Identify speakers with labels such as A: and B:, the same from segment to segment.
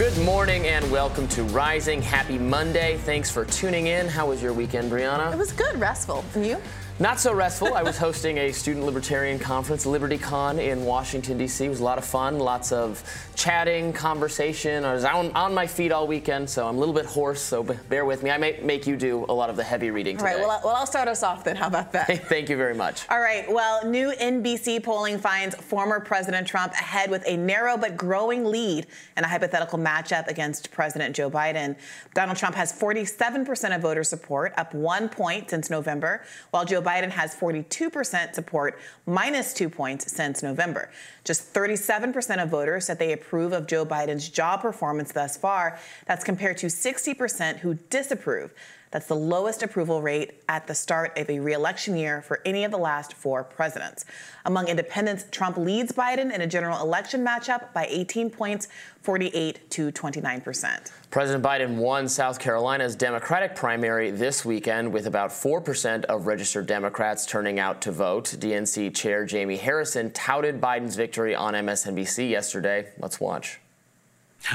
A: Good morning and welcome to Rising. Happy Monday. Thanks for tuning in. How was your weekend, Brianna?
B: It was good, restful. And you?
A: Not so restful. I was hosting a student libertarian conference, LibertyCon, in Washington, D.C. It was a lot of fun, lots of chatting, conversation. I was on, on my feet all weekend, so I'm a little bit hoarse, so bear with me. I may make you do a lot of the heavy reading today.
B: All right, well, well I'll start us off then. How about that?
A: Thank you very much.
B: All right, well, new NBC polling finds former President Trump ahead with a narrow but growing lead in a hypothetical matchup against President Joe Biden. Donald Trump has 47% of voter support, up one point since November, while Joe Biden Biden has 42% support, minus two points since November. Just 37% of voters said they approve of Joe Biden's job performance thus far. That's compared to 60% who disapprove. That's the lowest approval rate at the start of a reelection year for any of the last four presidents. Among independents, Trump leads Biden in a general election matchup by 18 points, 48 to 29 percent.
A: President Biden won South Carolina's Democratic primary this weekend with about 4% of registered Democrats turning out to vote. DNC Chair Jamie Harrison touted Biden's victory on MSNBC yesterday. Let's watch.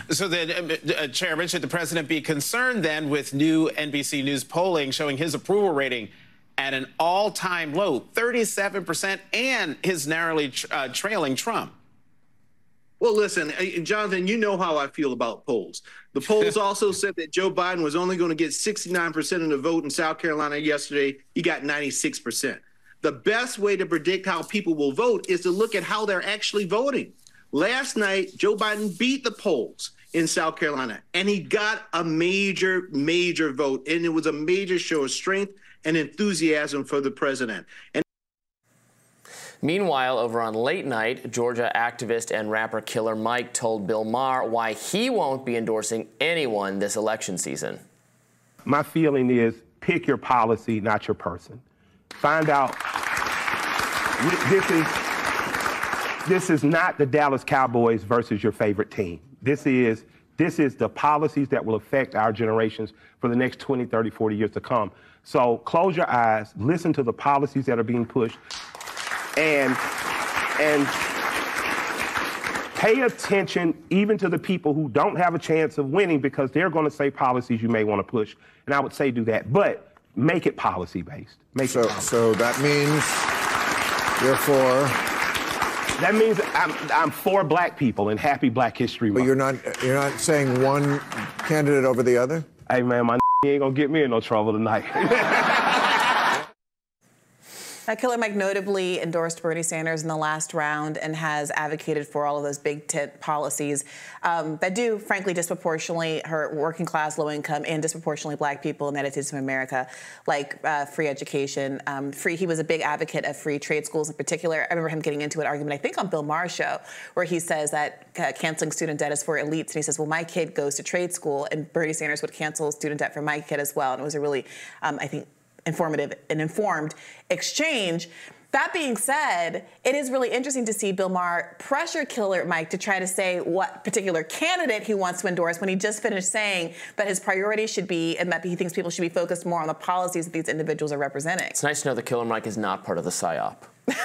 C: So then, uh, uh, Chairman, should the president be concerned then with new NBC News polling showing his approval rating at an all-time low, 37%, and his narrowly uh, trailing Trump?
D: Well, listen, uh, Jonathan, you know how I feel about polls. The polls also said that Joe Biden was only going to get 69% of the vote in South Carolina yesterday. He got 96%. The best way to predict how people will vote is to look at how they're actually voting. Last night, Joe Biden beat the polls in South Carolina, and he got a major, major vote. And it was a major show of strength and enthusiasm for the president. And
A: Meanwhile, over on late night, Georgia activist and rapper Killer Mike told Bill Maher why he won't be endorsing anyone this election season.
E: My feeling is pick your policy, not your person. Find out. This is this is not the Dallas Cowboys versus your favorite team. This is this is the policies that will affect our generations for the next 20, 30, 40 years to come. So close your eyes, listen to the policies that are being pushed, and and pay attention even to the people who don't have a chance of winning because they're going to say policies you may want to push. And I would say do that, but make it policy based. Make
F: so,
E: policy.
F: so that means, therefore,
E: that means I'm, I'm for black people and happy Black History Month.
F: But you're not you're not saying one candidate over the other.
E: Hey man, my ain't gonna get me in no trouble tonight.
B: Now, Killer Mike notably endorsed Bernie Sanders in the last round and has advocated for all of those big tent policies um, that do, frankly, disproportionately hurt working class, low income, and disproportionately black people in the United States of America, like uh, free education. Um, free. He was a big advocate of free trade schools in particular. I remember him getting into an argument, I think, on Bill Maher's show, where he says that uh, canceling student debt is for elites, and he says, "Well, my kid goes to trade school, and Bernie Sanders would cancel student debt for my kid as well." And it was a really, um, I think, informative and informed exchange. That being said, it is really interesting to see Bill Maher pressure Killer Mike to try to say what particular candidate he wants to endorse when he just finished saying that his priority should be and that he thinks people should be focused more on the policies that these individuals are representing.
A: It's nice to know that Killer Mike is not part of the PSYOP.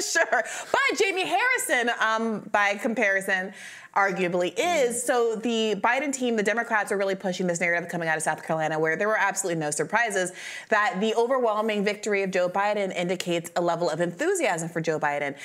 B: sure. But Jamie Harrison, um, by comparison, arguably is. So the Biden team, the Democrats are really pushing this narrative coming out of South Carolina where there were absolutely no surprises that the overwhelming victory of Joe Biden indicates a level of enthusiasm for Joe Biden.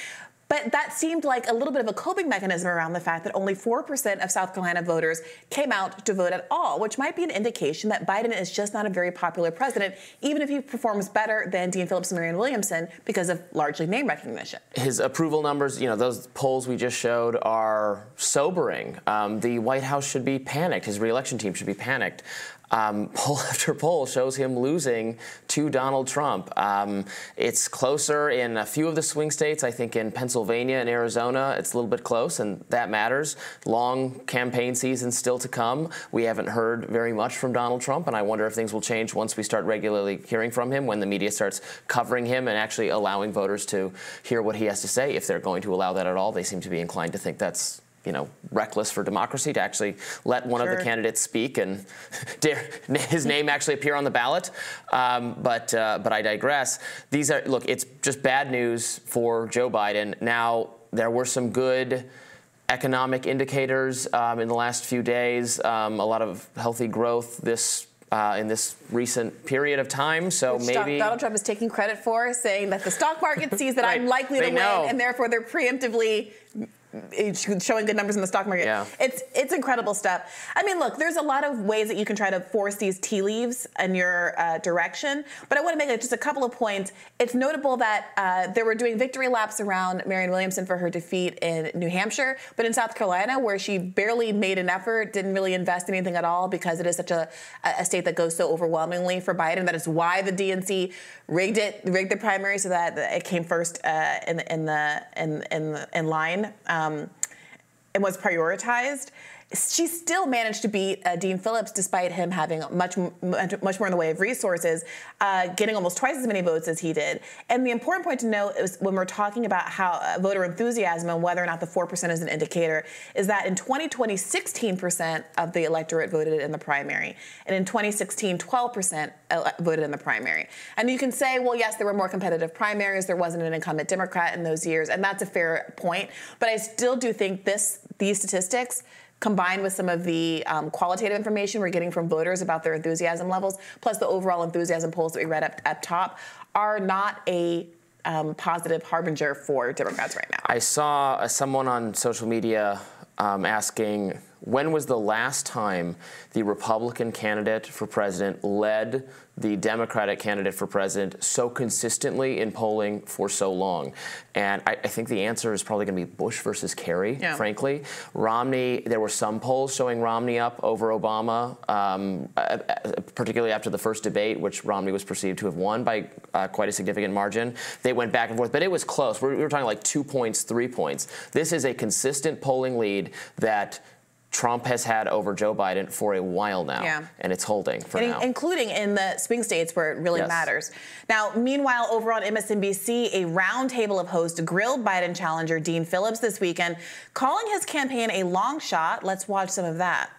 B: But that seemed like a little bit of a coping mechanism around the fact that only 4% of South Carolina voters came out to vote at all, which might be an indication that Biden is just not a very popular president, even if he performs better than Dean Phillips and Marianne Williamson because of largely name recognition.
A: His approval numbers, you know, those polls we just showed are sobering. Um, the White House should be panicked. His reelection team should be panicked. Um, poll after poll shows him losing to Donald Trump. Um, it's closer in a few of the swing states. I think in Pennsylvania and Arizona, it's a little bit close, and that matters. Long campaign season still to come. We haven't heard very much from Donald Trump, and I wonder if things will change once we start regularly hearing from him, when the media starts covering him and actually allowing voters to hear what he has to say. If they're going to allow that at all, they seem to be inclined to think that's you know, reckless for democracy to actually let one sure. of the candidates speak and dare his name actually appear on the ballot. Um, but uh, but I digress. These are look, it's just bad news for Joe Biden. Now there were some good economic indicators um, in the last few days. Um, a lot of healthy growth this uh, in this recent period of time. So
B: Which
A: maybe
B: Donald Trump is taking credit for, saying that the stock market sees that right. I'm likely they to know. win, and therefore they're preemptively showing good numbers in the stock market.
A: Yeah.
B: It's it's incredible stuff. I mean, look, there's a lot of ways that you can try to force these tea leaves in your uh, direction, but I want to make just a couple of points. It's notable that uh, they were doing victory laps around Marianne Williamson for her defeat in New Hampshire, but in South Carolina, where she barely made an effort, didn't really invest anything at all because it is such a, a state that goes so overwhelmingly for Biden. That is why the DNC rigged it, rigged the primary so that it came first uh, in, in the in in in line. Um, Um, and was prioritized she still managed to beat uh, Dean Phillips despite him having much much more in the way of resources, uh, getting almost twice as many votes as he did. And the important point to note is when we're talking about how uh, voter enthusiasm and whether or not the four percent is an indicator, is that in 2020, 16 percent of the electorate voted in the primary, and in 2016, 12 percent uh, voted in the primary. And you can say, well, yes, there were more competitive primaries. There wasn't an incumbent Democrat in those years, and that's a fair point. But I still do think this these statistics combined with some of the um, qualitative information we're getting from voters about their enthusiasm levels, plus the overall enthusiasm polls that we read up, up top, are not a um, positive harbinger for Democrats right now.
A: I saw uh, someone on social media um, asking when was the last time the Republican candidate for president led the Democratic candidate for president so consistently in polling for so long? And I, I think the answer is probably going to be Bush versus Kerry, yeah. frankly. Romney, there were some polls showing Romney up over Obama, um, particularly after the first debate, which Romney was perceived to have won by uh, quite a significant margin. They went back and forth, but it was close. We were talking like two points, three points. This is a consistent polling lead that Trump has had over Joe Biden for a while now,
B: yeah.
A: and it's holding for
B: and
A: now.
B: Including in the swing states where it really yes. matters. Now, meanwhile, over on MSNBC, a roundtable of hosts grilled Biden challenger Dean Phillips this weekend, calling his campaign a long shot. Let's watch some of that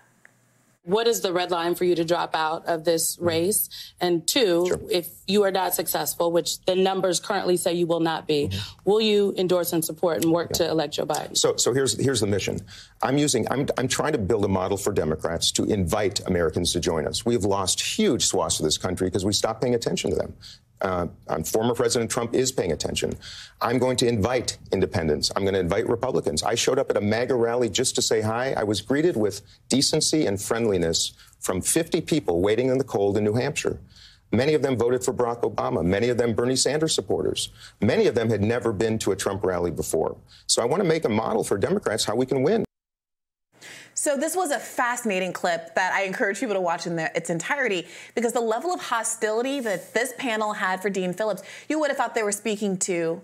G: what is the red line for you to drop out of this race? And two, sure. if you are not successful, which the numbers currently say you will not be, mm-hmm. will you endorse and support and work yeah. to elect Joe Biden?
H: So, so here's here's the mission. I'm using I'm I'm trying to build a model for Democrats to invite Americans to join us. We have lost huge swaths of this country because we stopped paying attention to them uh, former President Trump is paying attention. I'm going to invite independents. I'm going to invite Republicans. I showed up at a MAGA rally just to say hi. I was greeted with decency and friendliness from 50 people waiting in the cold in New Hampshire. Many of them voted for Barack Obama. Many of them Bernie Sanders supporters. Many of them had never been to a Trump rally before. So I want to make a model for Democrats how we can win.
B: So this was a fascinating clip that I encourage people to watch in the, its entirety because the level of hostility that this panel had for Dean Phillips, you would have thought they were speaking to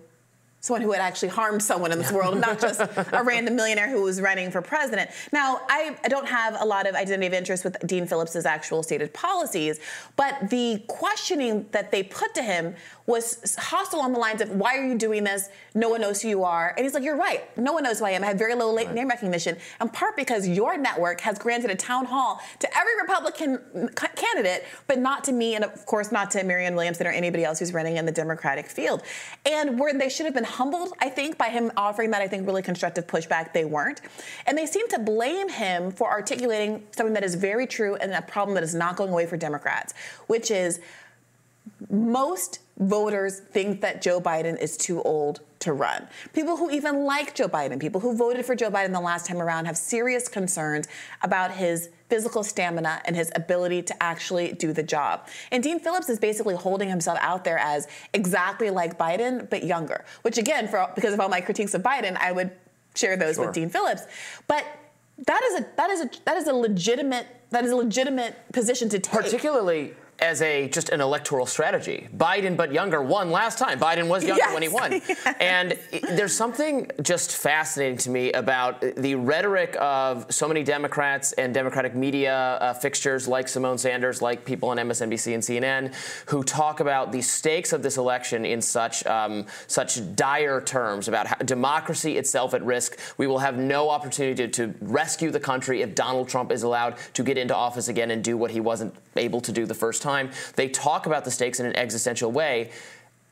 B: someone who had actually harmed someone in this world, not just a random millionaire who was running for president. Now, I, I don't have a lot of identity of interest with Dean Phillips's actual stated policies, but the questioning that they put to him was hostile on the lines of, why are you doing this? No one knows who you are. And he's like, you're right. No one knows who I am. I have very low name recognition, in part because your network has granted a town hall to every Republican candidate, but not to me, and of course not to Marianne Williamson or anybody else who's running in the Democratic field. And where they should have been humbled, I think, by him offering that, I think, really constructive pushback, they weren't. And they seem to blame him for articulating something that is very true and a problem that is not going away for Democrats, which is most voters think that Joe Biden is too old to run. People who even like Joe Biden, people who voted for Joe Biden the last time around, have serious concerns about his physical stamina and his ability to actually do the job. And Dean Phillips is basically holding himself out there as exactly like Biden, but younger, which again, for because of all my critiques of Biden, I would share those sure. with Dean Phillips. But That is a that is a that is a legitimate that is a legitimate position to take.
A: Particularly as a just an electoral strategy. Biden, but younger, won last time. Biden was younger
B: yes.
A: when he won. yes. And there's something just fascinating to me about the rhetoric of so many Democrats and Democratic media uh, fixtures like Simone Sanders, like people on MSNBC and CNN, who talk about the stakes of this election in such um, such dire terms about how democracy itself at risk. We will have no opportunity to, to rescue the country if Donald Trump is allowed to get into office again and do what he wasn't able to do the first time. They talk about the stakes in an existential way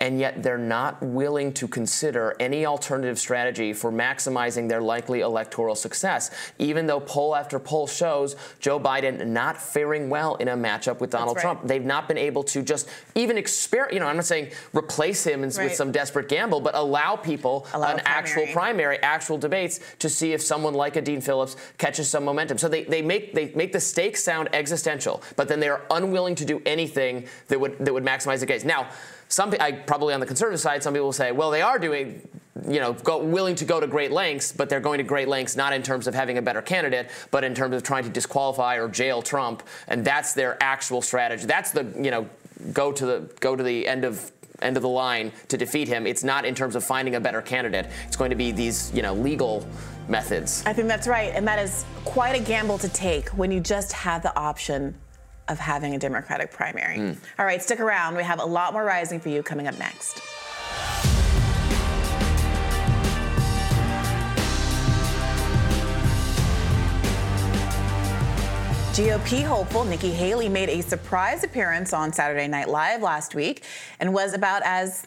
A: and yet they're not willing to consider any alternative strategy for maximizing their likely electoral success, even though poll after poll shows Joe Biden not faring well in a matchup with Donald right. Trump. They've not been able to just even experiment, you know, I'm not saying replace him right. with some desperate gamble, but allow people allow an primary. actual primary, actual debates to see if someone like a Dean Phillips catches some momentum. So they, they make they make the stakes sound existential, but then they are unwilling to do anything that would that would maximize the case. Now, some I, probably on the conservative side, some people will say, well, they are doing, you know, go, willing to go to great lengths, but they're going to great lengths not in terms of having a better candidate, but in terms of trying to disqualify or jail Trump, and that's their actual strategy. That's the, you know, go to the go to the end of end of the line to defeat him. It's not in terms of finding a better candidate. It's going to be these, you know, legal methods.
B: I think that's right, and that is quite a gamble to take when you just have the option of having a Democratic primary. Mm. All right, stick around. We have a lot more rising for you coming up next. GOP hopeful Nikki Haley made a surprise appearance on Saturday Night Live last week and was about as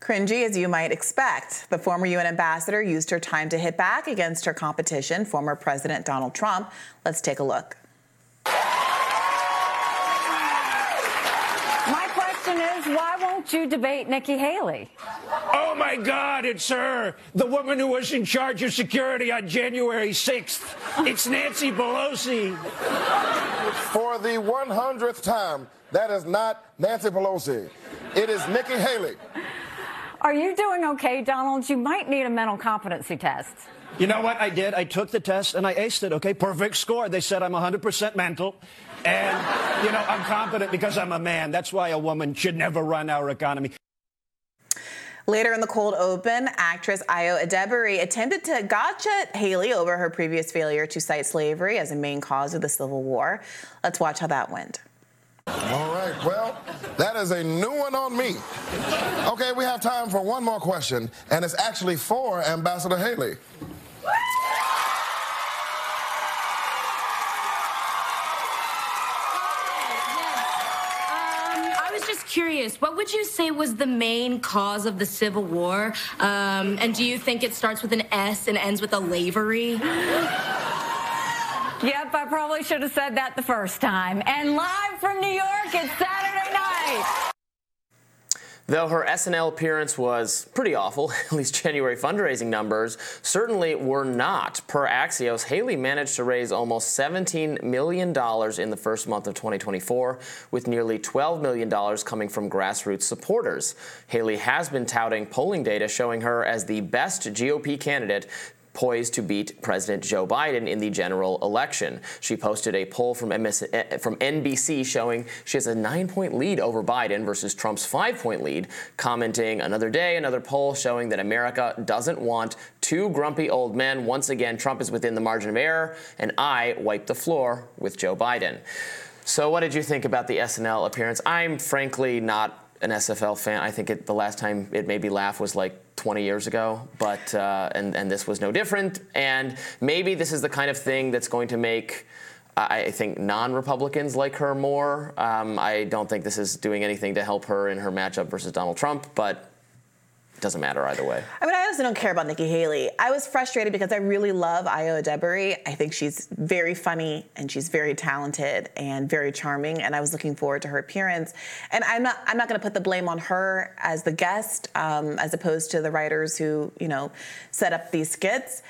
B: cringy as you might expect. The former UN ambassador used her time to hit back against her competition, former President Donald Trump. Let's take a look.
I: Why won't you debate Nikki Haley?
J: Oh my God, it's her, the woman who was in charge of security on January 6th. It's Nancy Pelosi.
K: For the 100th time, that is not Nancy Pelosi. It is Nikki Haley.
I: Are you doing okay, Donald? You might need a mental competency test.
J: You know what I did? I took the test and I aced it, okay? Perfect score. They said I'm 100% mental. And, you know, I'm confident because I'm a man. That's why a woman should never run our economy.
B: Later in the cold open, actress Ayo Edebiri attempted to gotcha Haley over her previous failure to cite slavery as a main cause of the Civil War. Let's watch how that went.
K: All right, well, that is a new one on me. Okay, we have time for one more question, and it's actually for Ambassador Haley.
L: Curious, what would you say was the main cause of the Civil War? Um, and do you think it starts with an S and ends with a lavery?
I: Yep, I probably should have said that the first time. And live from New York, it's Saturday night.
A: Though her SNL appearance was pretty awful, at least January fundraising numbers certainly were not. Per Axios, Haley managed to raise almost $17 million in the first month of 2024, with nearly $12 million coming from grassroots supporters. Haley has been touting polling data showing her as the best GOP candidate poised to beat President Joe Biden in the general election. She posted a poll from, MS, eh, from NBC showing she has a nine point lead over Biden versus Trump's five point lead, commenting another day, another poll showing that America doesn't want two grumpy old men. Once again, Trump is within the margin of error, and I wipe the floor with Joe Biden. So, what did you think about the SNL appearance? I'm frankly not an SNL fan. I think it, the last time it made me laugh was like 20 years ago, but uh, and and this was no different. And maybe this is the kind of thing that's going to make. I think non-Republicans like her more. Um, I don't think this is doing anything to help her in her matchup versus Donald Trump, but doesn't matter either way.
B: I mean, I honestly don't care about Nikki Haley. I was frustrated because I really love Ayo Edebiri. I think she's very funny and she's very talented and very charming, and I was looking forward to her appearance. And I'm not I'm not going to put the blame on her as the guest, um, as opposed to the writers who you know set up these skits.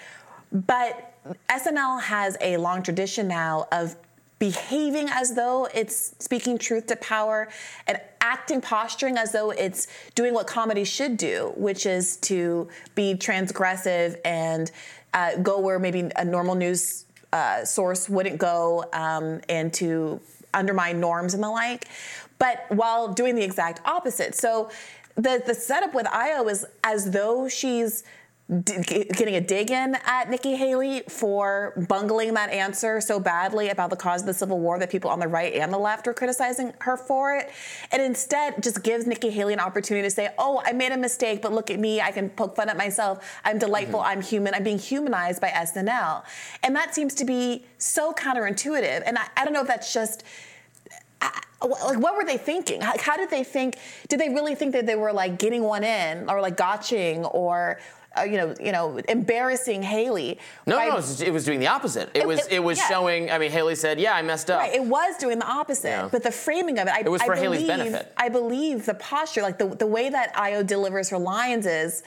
B: But SNL has a long tradition now of behaving as though it's speaking truth to power and acting, posturing as though it's doing what comedy should do, which is to be transgressive and uh, go where maybe a normal news uh, source wouldn't go um, and to undermine norms and the like, but while doing the exact opposite. So the the setup with Ayo is as though she's getting a dig in at Nikki Haley for bungling that answer so badly about the cause of the Civil War that people on the right and the left are criticizing her for it. And instead just gives Nikki Haley an opportunity to say, oh, I made a mistake, but look at me. I can poke fun at myself. I'm delightful. Mm-hmm. I'm human. I'm being humanized by SNL. And that seems to be so counterintuitive. And I, I don't know if that's just. I, like what were they thinking? How, how, did they think? Did they really think that they were like getting one in, or like gotching, or uh, you know, you know, embarrassing Haley.
A: No, by, no, it was, it was, doing the opposite. It, it was, it, it was yeah. showing. I mean, Haley said, "Yeah, I messed up."
B: Right, it was doing the opposite, yeah. but the framing of it, I,
A: it was for
B: I
A: Haley's
B: believe,
A: benefit.
B: I believe the posture, like the the way that Ayo delivers her lines is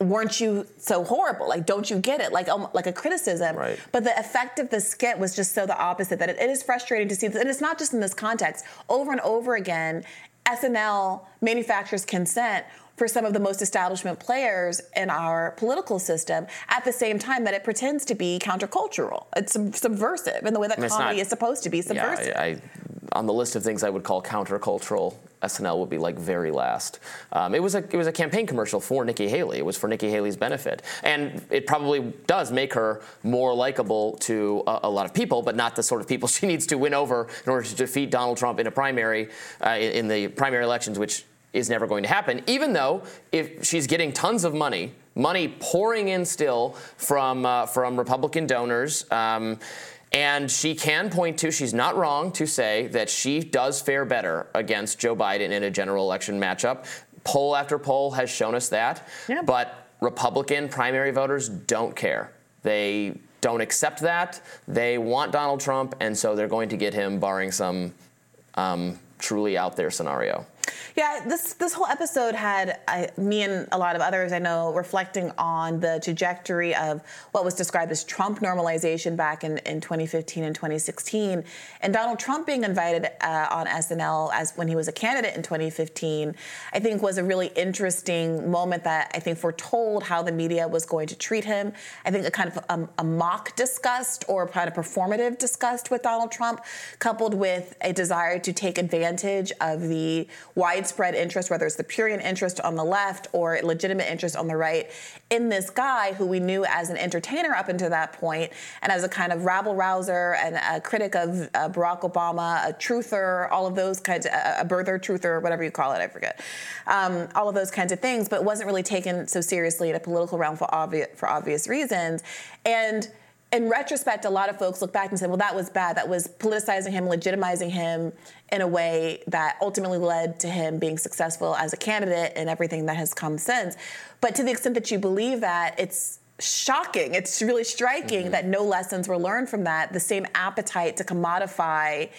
B: weren't you so horrible? Like, don't you get it? Like, um, like a criticism.
A: Right.
B: But the effect of the skit was just so the opposite that it, it is frustrating to see this, and it's not just in this context. Over and over again, SNL manufactures consent for some of the most establishment players in our political system at the same time that it pretends to be countercultural. It's subversive in the way that comedy not, is supposed to be subversive.
A: Yeah, I, I, on the list of things I would call countercultural, SNL would be like very last. Um, it was a it was a campaign commercial for Nikki Haley. It was for Nikki Haley's benefit, and it probably does make her more likable to a, a lot of people, but not the sort of people she needs to win over in order to defeat Donald Trump in a primary uh, in, in the primary elections, which is never going to happen, even though if she's getting tons of money, money pouring in still from, uh, from Republican donors. Um, and she can point to, she's not wrong to say that she does fare better against Joe Biden in a general election matchup. Poll after poll has shown us that. Yeah. But Republican primary voters don't care. They don't accept that. They want Donald Trump, and so they're going to get him, barring some um, truly out there scenario.
B: Yeah, this this whole episode had I, me and a lot of others I know reflecting on the trajectory of what was described as Trump normalization back in, in 2015 and 2016, and Donald Trump being invited uh, on SNL as when he was a candidate in 2015, I think was a really interesting moment that I think foretold how the media was going to treat him. I think a kind of a, a mock disgust or kind of performative disgust with Donald Trump, coupled with a desire to take advantage of the widespread interest, whether it's the Purian interest on the left or legitimate interest on the right, in this guy who we knew as an entertainer up until that point and as a kind of rabble rouser and a critic of uh, Barack Obama, a truther, all of those kinds of, a birther, truther, whatever you call it, I forget. Um, all of those kinds of things, but wasn't really taken so seriously in a political realm for obvious, for obvious reasons. And in retrospect, a lot of folks look back and say, well, that was bad. That was politicizing him, legitimizing him in a way that ultimately led to him being successful as a candidate and everything that has come since. But to the extent that you believe that, it's shocking. It's really striking mm-hmm. that no lessons were learned from that. The same appetite to commodify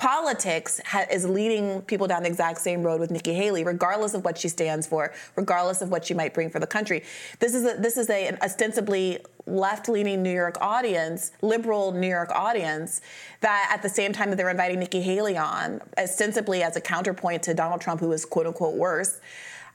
B: politics ha- is leading people down the exact same road with Nikki Haley, regardless of what she stands for, regardless of what she might bring for the country. This is a, this is a, an ostensibly left-leaning New York audience, liberal New York audience, that at the same time that they're inviting Nikki Haley on, ostensibly as a counterpoint to Donald Trump, who is quote unquote worse,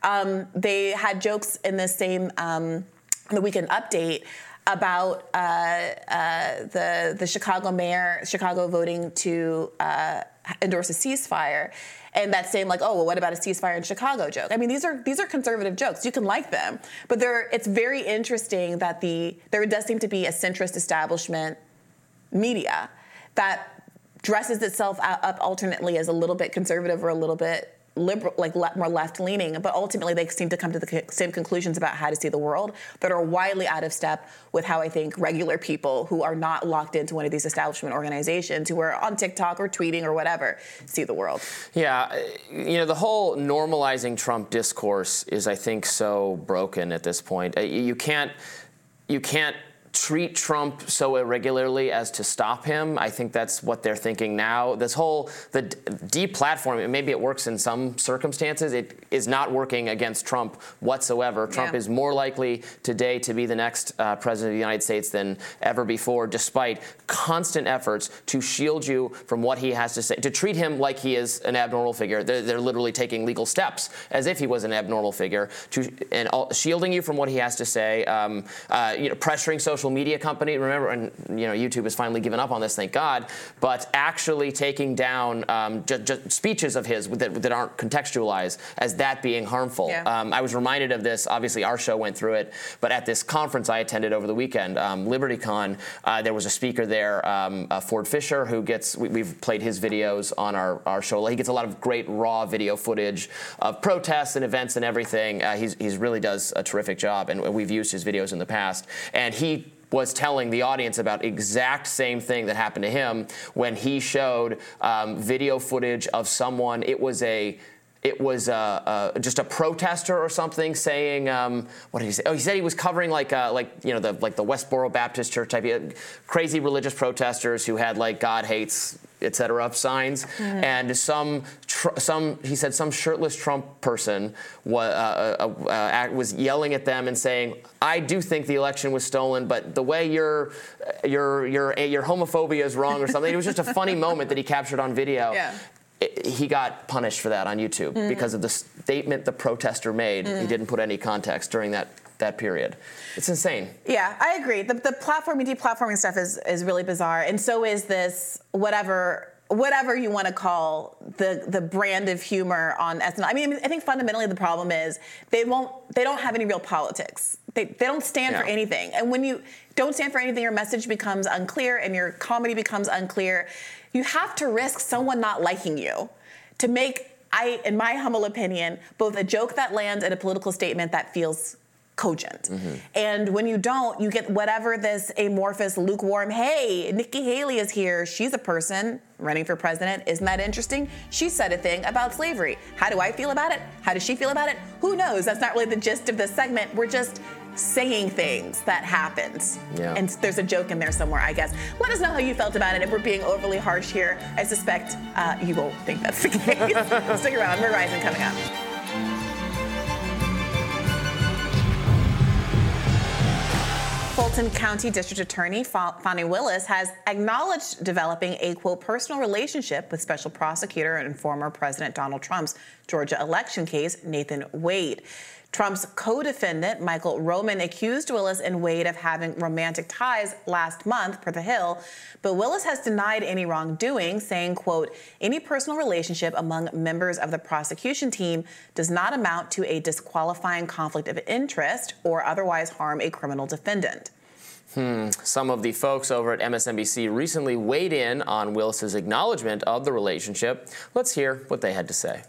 B: um, they had jokes in this same um, the weekend update about uh, uh, the the Chicago mayor, Chicago voting to uh, endorse a ceasefire, and that same like, oh well, what about a ceasefire in Chicago joke? I mean, these are these are conservative jokes. You can like them, but they're it's very interesting that the there does seem to be a centrist establishment media that dresses itself up alternately as a little bit conservative or a little bit liberal, like le- more left leaning, but ultimately they seem to come to the same conclusions about how to see the world that are widely out of step with how I think regular people who are not locked into one of these establishment organizations, who are on TikTok or tweeting or whatever, see the world.
A: Yeah, you know, the whole normalizing Trump discourse is, I think, so broken at this point. You can't, you can't treat Trump so irregularly as to stop him. I think that's what they're thinking now. This whole the deplatforming, maybe it works in some circumstances. It is not working against Trump whatsoever. Trump yeah. is more likely today to be the next uh, president of the United States than ever before, despite constant efforts to shield you from what he has to say, to treat him like he is an abnormal figure. They're, they're literally taking legal steps as if he was an abnormal figure, to and all, shielding you from what he has to say, um, uh, you know, pressuring social social media company. Remember, and you know, YouTube has finally given up on this, thank God. But actually taking down um, speeches of his that, that, aren't contextualized as that being harmful. Yeah. Um, I was reminded of this. Obviously, our show went through it, but at this conference I attended over the weekend, um, LibertyCon, uh, there was a speaker there, um, uh, Ford Fischer, who gets we, have played his videos on our, our show. He gets a lot of great raw video footage of protests and events and everything. Uh, he's he's really does a terrific job, and we've used his videos in the past. And he was telling the audience about exact same thing that happened to him when he showed um, video footage of someone. It was a it was uh, uh, just a protester or something saying um, what did he say? Oh, he said he was covering like uh, like you know the like the Westboro Baptist Church type crazy religious protesters who had like God hates etc. signs, mm-hmm. and some tr- some he said some shirtless Trump person was, uh, uh, uh, was yelling at them and saying, "I do think the election was stolen, but the way your your your your homophobia is wrong or something." it was just a funny moment that he captured on video. Yeah he got punished for that on YouTube mm. because of the statement the protester made. Mm. He didn't put any context during that that period. It's insane.
B: Yeah, I agree. The, the platforming, deplatforming stuff is is really bizarre, and so is this whatever whatever you want to call the the brand of humor on SNL. I mean, I think fundamentally the problem is they won't they don't have any real politics. They, they don't stand yeah. for anything. And when you don't stand for anything, your message becomes unclear and your comedy becomes unclear you have to risk someone not liking you to make I, in my humble opinion, both a joke that lands and a political statement that feels cogent. Mm-hmm. And when you don't, you get whatever this amorphous, lukewarm, hey, Nikki Haley is here. She's a person running for president. Isn't that interesting? She said a thing about slavery. How do I feel about it? How does she feel about it? Who knows? That's not really the gist of this segment. We're just saying things that happened. Yeah. And there's a joke in there somewhere, I guess. Let us know how you felt about it. If we're being overly harsh here, I suspect uh, you won't think that's the case. Stick around. We're rising coming up. Fulton County District Attorney Fani Willis has acknowledged developing a quote personal relationship with special prosecutor and former President Donald Trump's Georgia election case, Nathan Wade. Trump's co defendant, Michael Roman, accused Willis and Wade of having romantic ties last month, per The Hill. But Willis has denied any wrongdoing, saying, quote, any personal relationship among members of the prosecution team does not amount to a disqualifying conflict of interest or otherwise harm a criminal defendant.
A: Hmm. Some of the folks over at MSNBC recently weighed in on Willis's acknowledgement of the relationship. Let's hear what they had to say.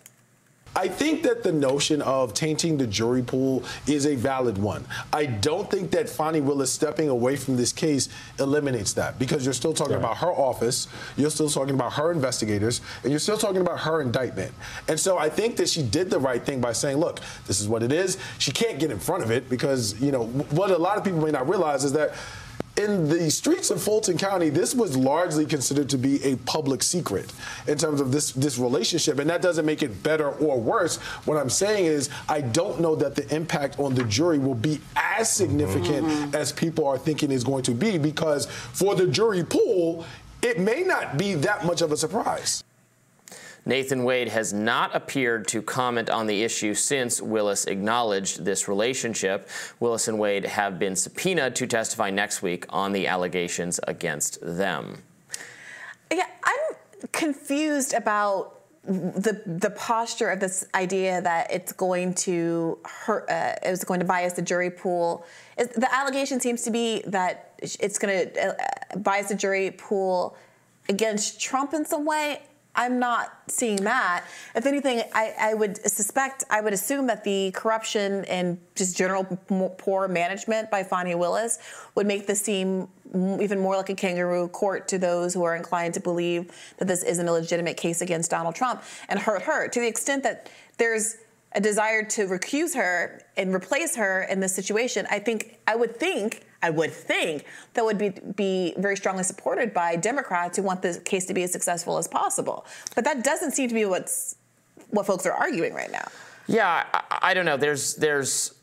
M: I think that the notion of tainting the jury pool is a valid one. I don't think that Fani Willis stepping away from this case eliminates that because you're still talking right. about her office, you're still talking about her investigators, and you're still talking about her indictment. And so I think that she did the right thing by saying, look, this is what it is. She can't get in front of it because, you know, what a lot of people may not realize is that in the streets of Fulton County, this was largely considered to be a public secret in terms of this this relationship, and that doesn't make it better or worse. What I'm saying is, I don't know that the impact on the jury will be as significant mm-hmm. as people are thinking is going to be, because for the jury pool, it may not be that much of a surprise.
A: Nathan Wade has not appeared to comment on the issue since Willis acknowledged this relationship. Willis and Wade have been subpoenaed to testify next week on the allegations against them.
B: Yeah, I'm confused about the the posture of this idea that it's going to hurt, uh, it's going to bias the jury pool. the allegation seems to be that it's going to uh, bias the jury pool against Trump in some way. I'm not seeing that. If anything, I, I, would suspect, I would assume that the corruption and just general poor management by Fani Willis would make this seem even more like a kangaroo court to those who are inclined to believe that this isn't a legitimate case against Donald Trump and hurt her to the extent that there's a desire to recuse her and replace her in this situation. I think, I would think I would think that would be, be very strongly supported by Democrats who want the case to be as successful as possible. But that doesn't seem to be what's what folks are arguing right now.
A: Yeah, I, I don't know. There's there's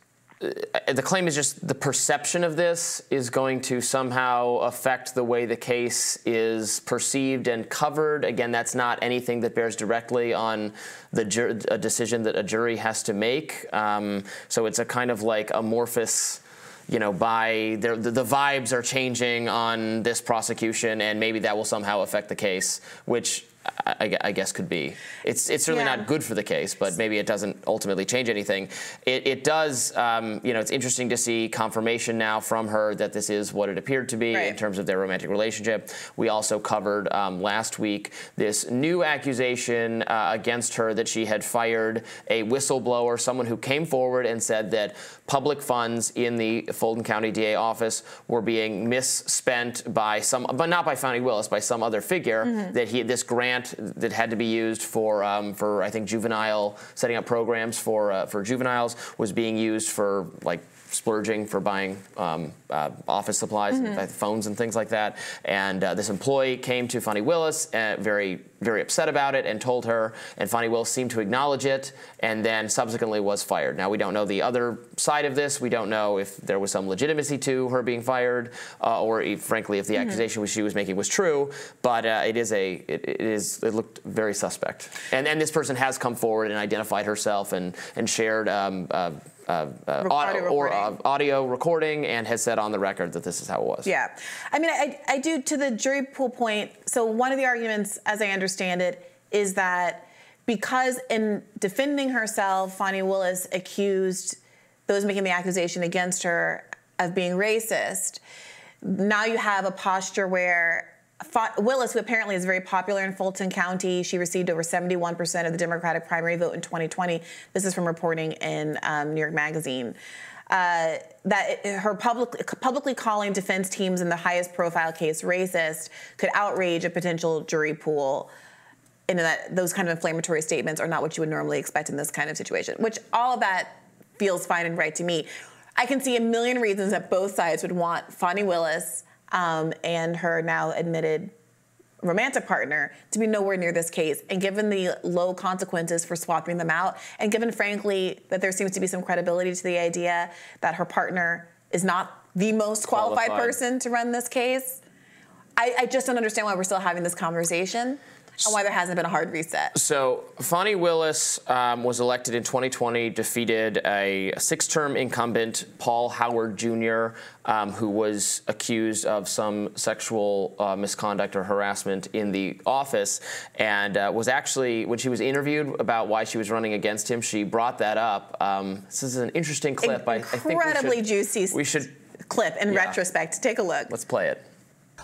A: uh, the claim is just the perception of this is going to somehow affect the way the case is perceived and covered. Again, that's not anything that bears directly on the a decision that a jury has to make. Um, so it's a kind of like amorphous you know, by the, the vibes are changing on this prosecution, and maybe that will somehow affect the case, which I, I, guess could be. It's it's certainly yeah. not good for the case, but maybe it doesn't ultimately change anything. It, it does, um, you know, it's interesting to see confirmation now from her that this is what it appeared to be right. in terms of their romantic relationship. We also covered um, last week this new accusation uh, against her that she had fired a whistleblower, someone who came forward and said that public funds in the Fulton County DA office were being misspent by some, but not by Fani Willis, by some other figure. Mm-hmm. That he this grant that had to be used for um, for I think juvenile setting up programs for uh, for juveniles was being used for like splurging for buying um, uh, office supplies, mm-hmm. and phones, and things like that. And uh, this employee came to Fani Willis, uh, very, very upset about it, and told her. And Fani Willis seemed to acknowledge it, and then subsequently was fired. Now we don't know the other side of this. We don't know if there was some legitimacy to her being fired, uh, or if, frankly, if the mm-hmm. accusation she was making was true. But uh, it is a, it, it is, it looked very suspect. And and this person has come forward and identified herself and and shared. Um, uh, audio, or uh, audio recording and has said on the record that this is how it was.
B: Yeah. I mean, I, I do, to the jury pool point, so one of the arguments, as I understand it, is that because in defending herself, Fani Willis accused those making the accusation against her of being racist, now you have a posture where Willis, who apparently is very popular in Fulton County, she received over 71% of the Democratic primary vote in 2020. This is from reporting in um, New York Magazine. Uh, that her public, publicly calling defense teams in the highest profile case racist could outrage a potential jury pool. And that those kind of inflammatory statements are not what you would normally expect in this kind of situation, which all of that feels fine and right to me. I can see a million reasons that both sides would want Fani Willis um, and her now admitted romantic partner to be nowhere near this case. And given the low consequences for swapping them out, and given, frankly, that there seems to be some credibility to the idea that her partner is not the most qualified, qualified. person to run this case, I, I just don't understand why we're still having this conversation and why there hasn't been a hard reset.
A: So, Fani Willis um, was elected in 2020, defeated a six term incumbent, Paul Howard Jr., um, who was accused of some sexual uh, misconduct or harassment in the office, and uh, was actually, when she was interviewed about why she was running against him, she brought that up. Um, this is an interesting clip.
B: Incredibly
A: I, I
B: juicy
A: we should,
B: clip in yeah. retrospect. Take a look.
A: Let's play it.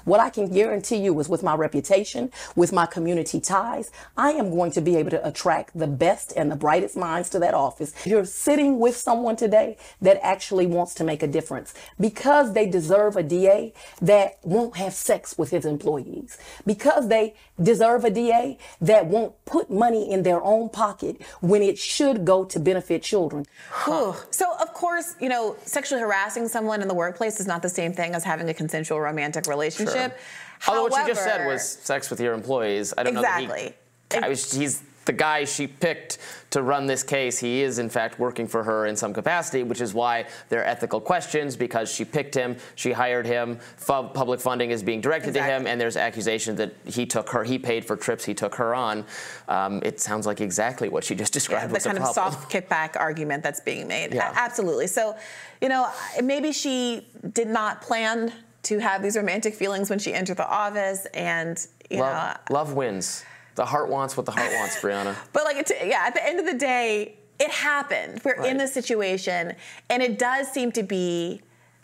N: What I can guarantee you is with my reputation, with my community ties, I am going to be able to attract the best and the brightest minds to that office. You're sitting with someone today that actually wants to make a difference because they deserve a DA that won't have sex with his employees, because they deserve a DA that won't put money in their own pocket when it should go to benefit children.
B: Huh. So, of course, you know, sexually harassing someone in the workplace is not the same thing as having a consensual romantic relationship relationship.
A: Sure. Although what you just said was sex with your employees. I don't
B: exactly.
A: know that he, I was, he's the guy she picked to run this case. He is, in fact, working for her in some capacity, which is why there are ethical questions because she picked him, she hired him, public funding is being directed exactly. to him, and there's accusation that he took her, he paid for trips he took her on. Um, it sounds like exactly what she just described.
B: Yeah, the kind of soft kickback argument that's being made. Yeah. A- absolutely. So, you know, maybe she did not plan to have these romantic feelings when she entered the office, and you
A: love, know, love wins. The heart wants what the heart wants, Brianna.
B: But like, yeah, at the end of the day, it happened. We're right. in this situation, and it does seem to be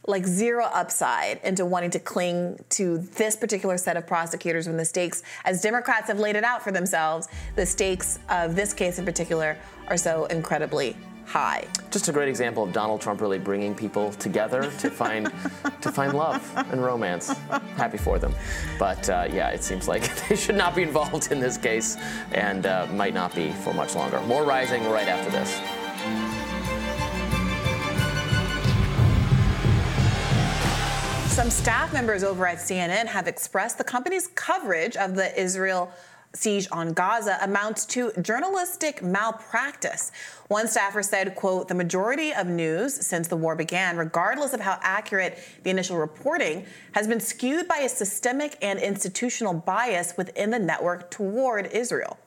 B: like zero upside into wanting to cling to this particular set of prosecutors when the stakes, as Democrats have laid it out for themselves, the stakes of this case in particular are so incredibly high.
A: Just a great example of Donald Trump really bringing people together to find to find love and romance. Happy for them, but uh, yeah, it seems like they should not be involved in this case, and uh, might not be for much longer. More rising right after this.
B: Some staff members over at CNN have expressed the company's coverage of the Israel siege on Gaza amounts to journalistic malpractice. One staffer said, quote, the majority of news since the war began, regardless of how accurate the initial reporting, has been skewed by a systemic and institutional bias within the network toward Israel.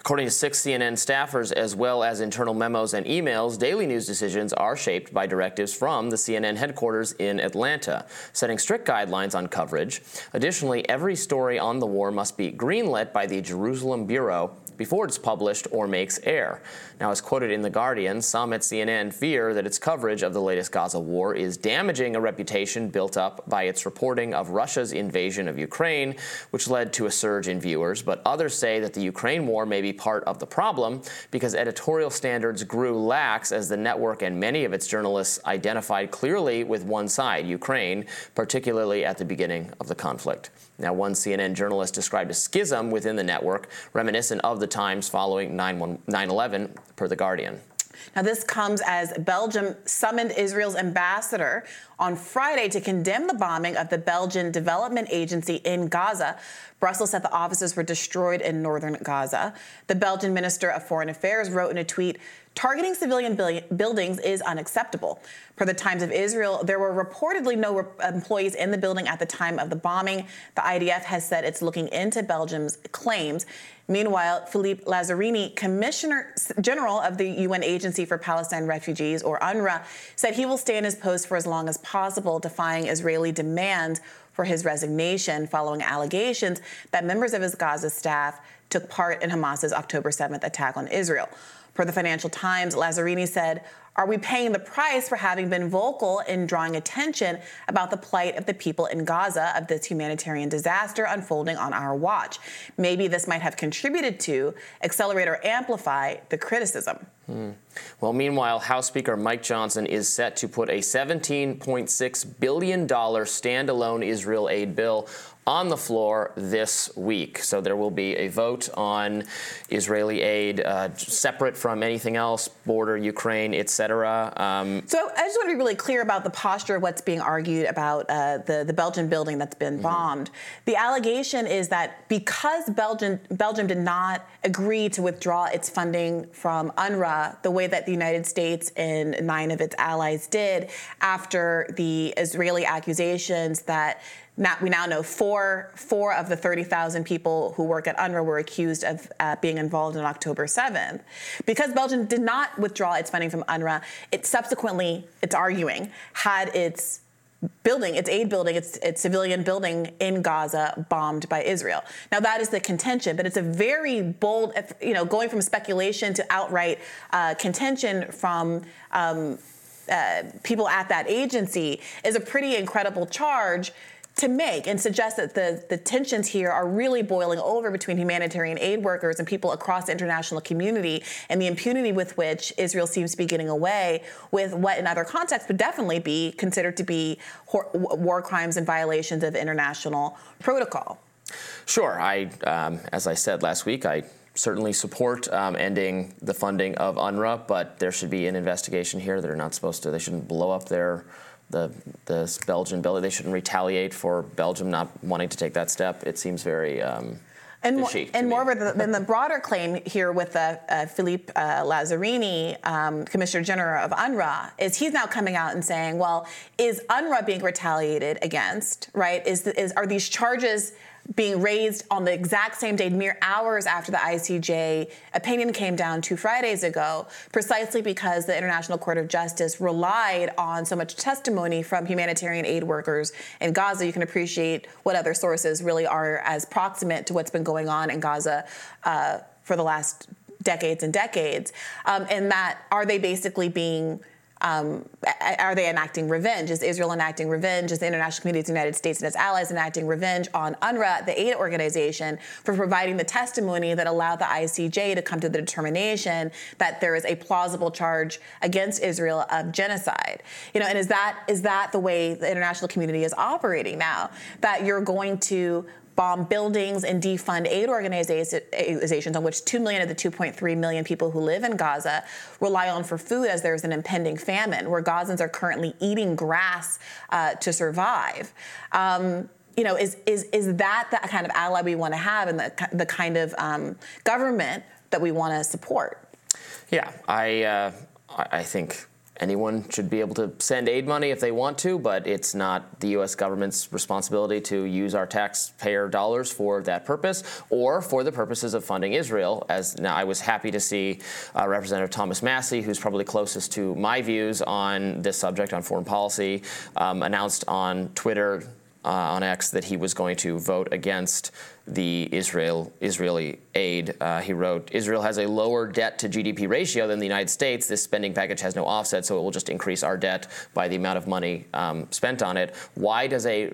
A: According to six CNN staffers, as well as internal memos and emails, daily news decisions are shaped by directives from the CNN headquarters in Atlanta, setting strict guidelines on coverage. Additionally, every story on the war must be greenlit by the Jerusalem Bureau before it's published or makes air. Now, as quoted in The Guardian, some at CNN fear that its coverage of the latest Gaza war is damaging a reputation built up by its reporting of Russia's invasion of Ukraine, which led to a surge in viewers. But others say that the Ukraine war may be part of the problem because editorial standards grew lax as the network and many of its journalists identified clearly with one side, Ukraine, particularly at the beginning of the conflict. Now, one CNN journalist described a schism within the network, reminiscent of the times following 9 11, per The Guardian.
B: Now, this comes as Belgium summoned Israel's ambassador on Friday to condemn the bombing of the Belgian Development Agency in Gaza. Brussels said the offices were destroyed in northern Gaza. The Belgian Minister of Foreign Affairs wrote in a tweet Targeting civilian buildings is unacceptable. Per the Times of Israel, there were reportedly no employees in the building at the time of the bombing. The IDF has said it's looking into Belgium's claims. Meanwhile, Philippe Lazzarini, Commissioner General of the UN Agency for Palestine Refugees, or UNRWA, said he will stay in his post for as long as possible, defying Israeli demands for his resignation following allegations that members of his Gaza staff took part in Hamas's October 7th attack on Israel. Per the Financial Times, Lazzarini said, Are we paying the price for having been vocal in drawing attention about the plight of the people in Gaza of this humanitarian disaster unfolding on our watch? Maybe this might have contributed to accelerate or amplify the criticism.
A: Hmm. Well, meanwhile, House Speaker Mike Johnson is set to put a $17.6 billion standalone Israel aid bill on the floor this week. So there will be a vote on Israeli aid uh, separate from anything else, border, Ukraine, etc.
B: Um, so I just want to be really clear about the posture of what's being argued about uh, the, the Belgian building that's been mm-hmm. bombed. The allegation is that because Belgium, Belgium did not agree to withdraw its funding from UNRWA the way that the United States and nine of its allies did after the Israeli accusations that now, we now know four, four of the 30,000 people who work at UNRWA were accused of uh, being involved on October 7th. Because Belgium did not withdraw its funding from UNRWA, it subsequently, it's arguing, had its building, its aid building, its, its civilian building in Gaza bombed by Israel. Now that is the contention, but it's a very bold, you know, going from speculation to outright uh, contention from um, uh, people at that agency is a pretty incredible charge to make and suggest that the, the tensions here are really boiling over between humanitarian aid workers and people across the international community and the impunity with which Israel seems to be getting away with what in other contexts would definitely be considered to be war crimes and violations of international protocol.
A: Sure. I, um, as I said last week, I certainly support um, ending the funding of UNRWA, but there should be an investigation here. They're not supposed to. They shouldn't blow up their the the Belgian bill. They shouldn't retaliate for Belgium not wanting to take that step. It seems very. Um,
B: and, more, and moreover, than the broader claim here with uh, uh, Philippe uh, Lazzarini, um, Commissioner General of UNRWA, is he's now coming out and saying, well, is UNRWA being retaliated against, right? Is, is Are these charges being raised on the exact same day, mere hours after the ICJ opinion came down two Fridays ago, precisely because the International Court of Justice relied on so much testimony from humanitarian aid workers in Gaza. You can appreciate what other sources really are as proximate to what's been going on in Gaza uh, for the last decades and decades. Um, and that are they basically being um, are they enacting revenge? Is Israel enacting revenge? Is the international community, the United States and its allies enacting revenge on UNRWA, the aid organization, for providing the testimony that allowed the ICJ to come to the determination that there is a plausible charge against Israel of genocide? You know, and is that is that the way the international community is operating now? That you're going to bomb buildings and defund aid organizations on which 2 million of the 2.3 million people who live in Gaza rely on for food as there's an impending famine, where Gazans are currently eating grass uh, to survive. Um, you know, is, is, is that the kind of ally we want to have and the, the kind of um, government that we want to support?
A: Yeah, I, uh, I think anyone should be able to send aid money if they want to, but it's not the U.S. government's responsibility to use our taxpayer dollars for that purpose or for the purposes of funding Israel. As now, I was happy to see uh, Representative Thomas Massie, who's probably closest to my views on this subject on foreign policy, um, announced on Twitter uh, on X that he was going to vote against the Israel Israeli aid. Uh, he wrote, "Israel has a lower debt to GDP ratio than the United States. This spending package has no offset, so it will just increase our debt by the amount of money um, spent on it. Why does a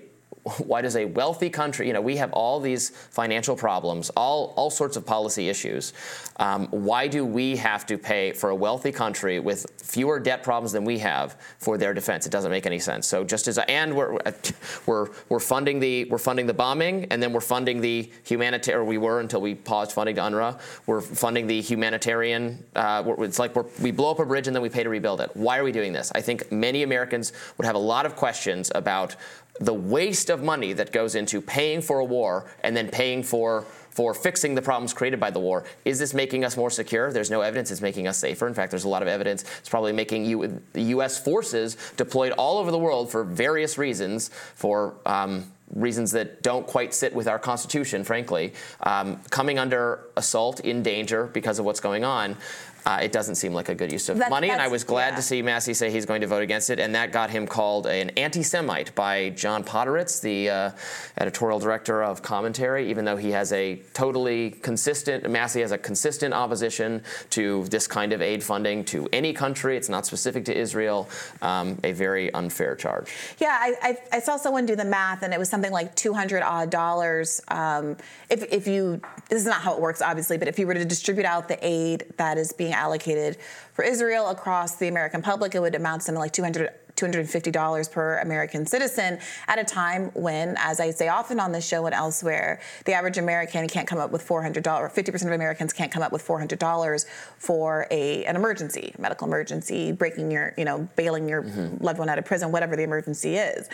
A: why does a wealthy country, you know, we have all these financial problems, all, all sorts of policy issues. Um, why do we have to pay for a wealthy country with fewer debt problems than we have for their defense? It doesn't make any sense. So just as, and we're, we're, we're funding the, we're funding the bombing and then we're funding the humanitarian, we were until we paused funding to UNRWA. We're funding the humanitarian, uh, it's like we blow up a bridge and then we pay to rebuild it. Why are we doing this? I think many Americans would have a lot of questions about the waste of money that goes into paying for a war and then paying for for fixing the problems created by the war. Is this making us more secure? There's no evidence it's making us safer. In fact, there's a lot of evidence it's probably making U.S. forces deployed all over the world for various reasons, for um, reasons that don't quite sit with our Constitution, frankly, um, coming under assault, in danger because of what's going on uh, it doesn't seem like a good use of money. And I was glad yeah. to see Massie say he's going to vote against it. And that got him called an anti Semite by John Podhoretz, the uh, editorial director of Commentary, even though he has a totally consistent, Massie has a consistent opposition to this kind of aid funding to any country. It's not specific to Israel. Um, a very unfair charge.
B: Yeah, I, I, I, saw someone do the math, and it was something like 200 odd dollars. Um, if, if you, this is not how it works, obviously, but if you were to distribute out the aid that is being allocated for Israel across the American public, it would amount to something like 200 $250 per American citizen at a time when, as I say often on this show and elsewhere, the average American can't come up with $400, 50% of Americans can't come up with $400 for a, an emergency, medical emergency, breaking your, you know, bailing your mm-hmm. loved one out of prison, whatever the emergency is.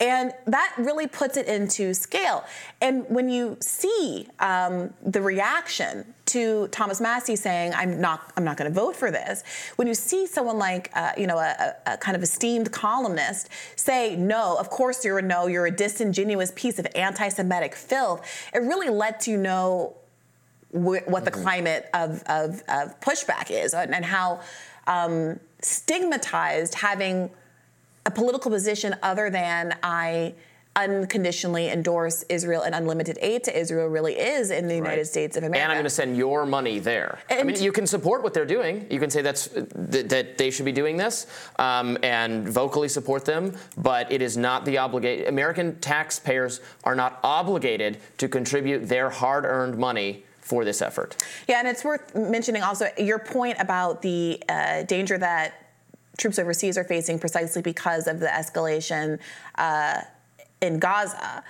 B: And that really puts it into scale. And when you see um, the reaction to Thomas Massie saying, "I'm not, I'm not going to vote for this." When you see someone like, uh, you know, a, a, kind of esteemed columnist say, "No, of course you're a no. You're a disingenuous piece of anti-Semitic filth," it really lets you know wh- what the mm-hmm. climate of, of, of, pushback is and, and how um, stigmatized having a political position other than I unconditionally endorse Israel and unlimited aid to Israel really is in the United. States of America.
A: And I'm going to send your money there. And I mean, you can support what they're doing. You can say that's that, that they should be doing this um, and vocally support them, but it is not the obligation. American taxpayers are not obligated to contribute their hard-earned money for this effort.
B: Yeah, and it's worth mentioning also your point about the uh, danger that troops overseas are facing precisely because of the escalation. Uh, in Gaza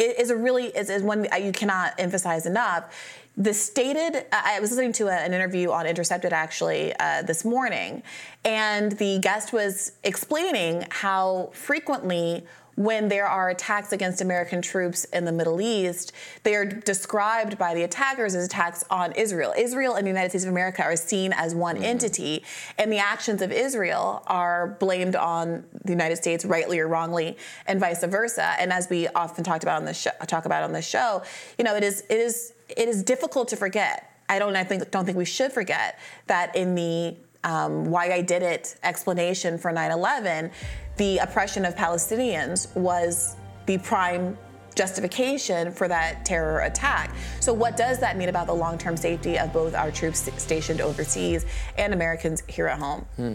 B: is a really is, is one you cannot emphasize enough. The stated, I was listening to an interview on Intercepted actually uh, this morning, and the guest was explaining how frequently when there are attacks against American troops in the Middle East, they are described by the attackers as attacks on Israel. Israel and the United States of America are seen as one mm-hmm. entity, and the actions of Israel are blamed on the United States, rightly or wrongly, and vice versa. And as we often talked about on the show, talk about on the show, you know, it is it is it is difficult to forget. I don't I think don't think we should forget that in the um, why I did it explanation for 9 11, the oppression of Palestinians was the prime justification for that terror attack. So, what does that mean about the long term safety of both our troops stationed overseas and Americans here at home? Hmm.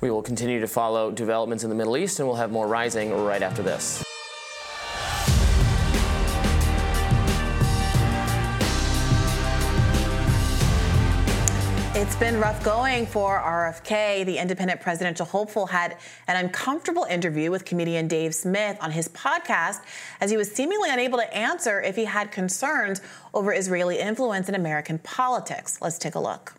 A: We will continue to follow developments in the Middle East, and we'll have more rising right after this.
B: Been rough going for RFK. The independent presidential hopeful had an uncomfortable interview with comedian Dave Smith on his podcast as he was seemingly unable to answer if he had concerns over Israeli influence in American politics. Let's take a look.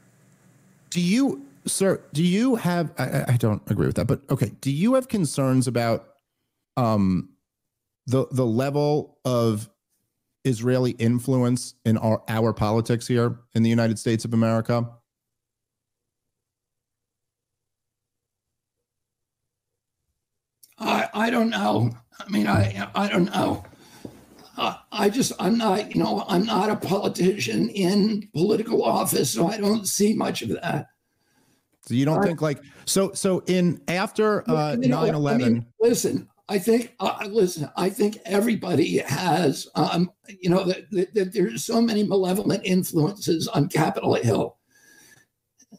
O: Do you, sir, do you have, I, I don't agree with that, but okay, do you have concerns about um, the, the level of Israeli influence in our, our politics here in the United States of America?
P: I don't know. I mean, I I don't know. Uh, I just I'm not you know I'm not a politician in political office, so I don't see much of that.
O: So you don't
P: I-
O: think like so so in after uh
P: You know,
O: 9/11
P: I mean, listen, I think uh, listen, I think everybody has um, you know that, that, that there's so many malevolent influences on Capitol Hill.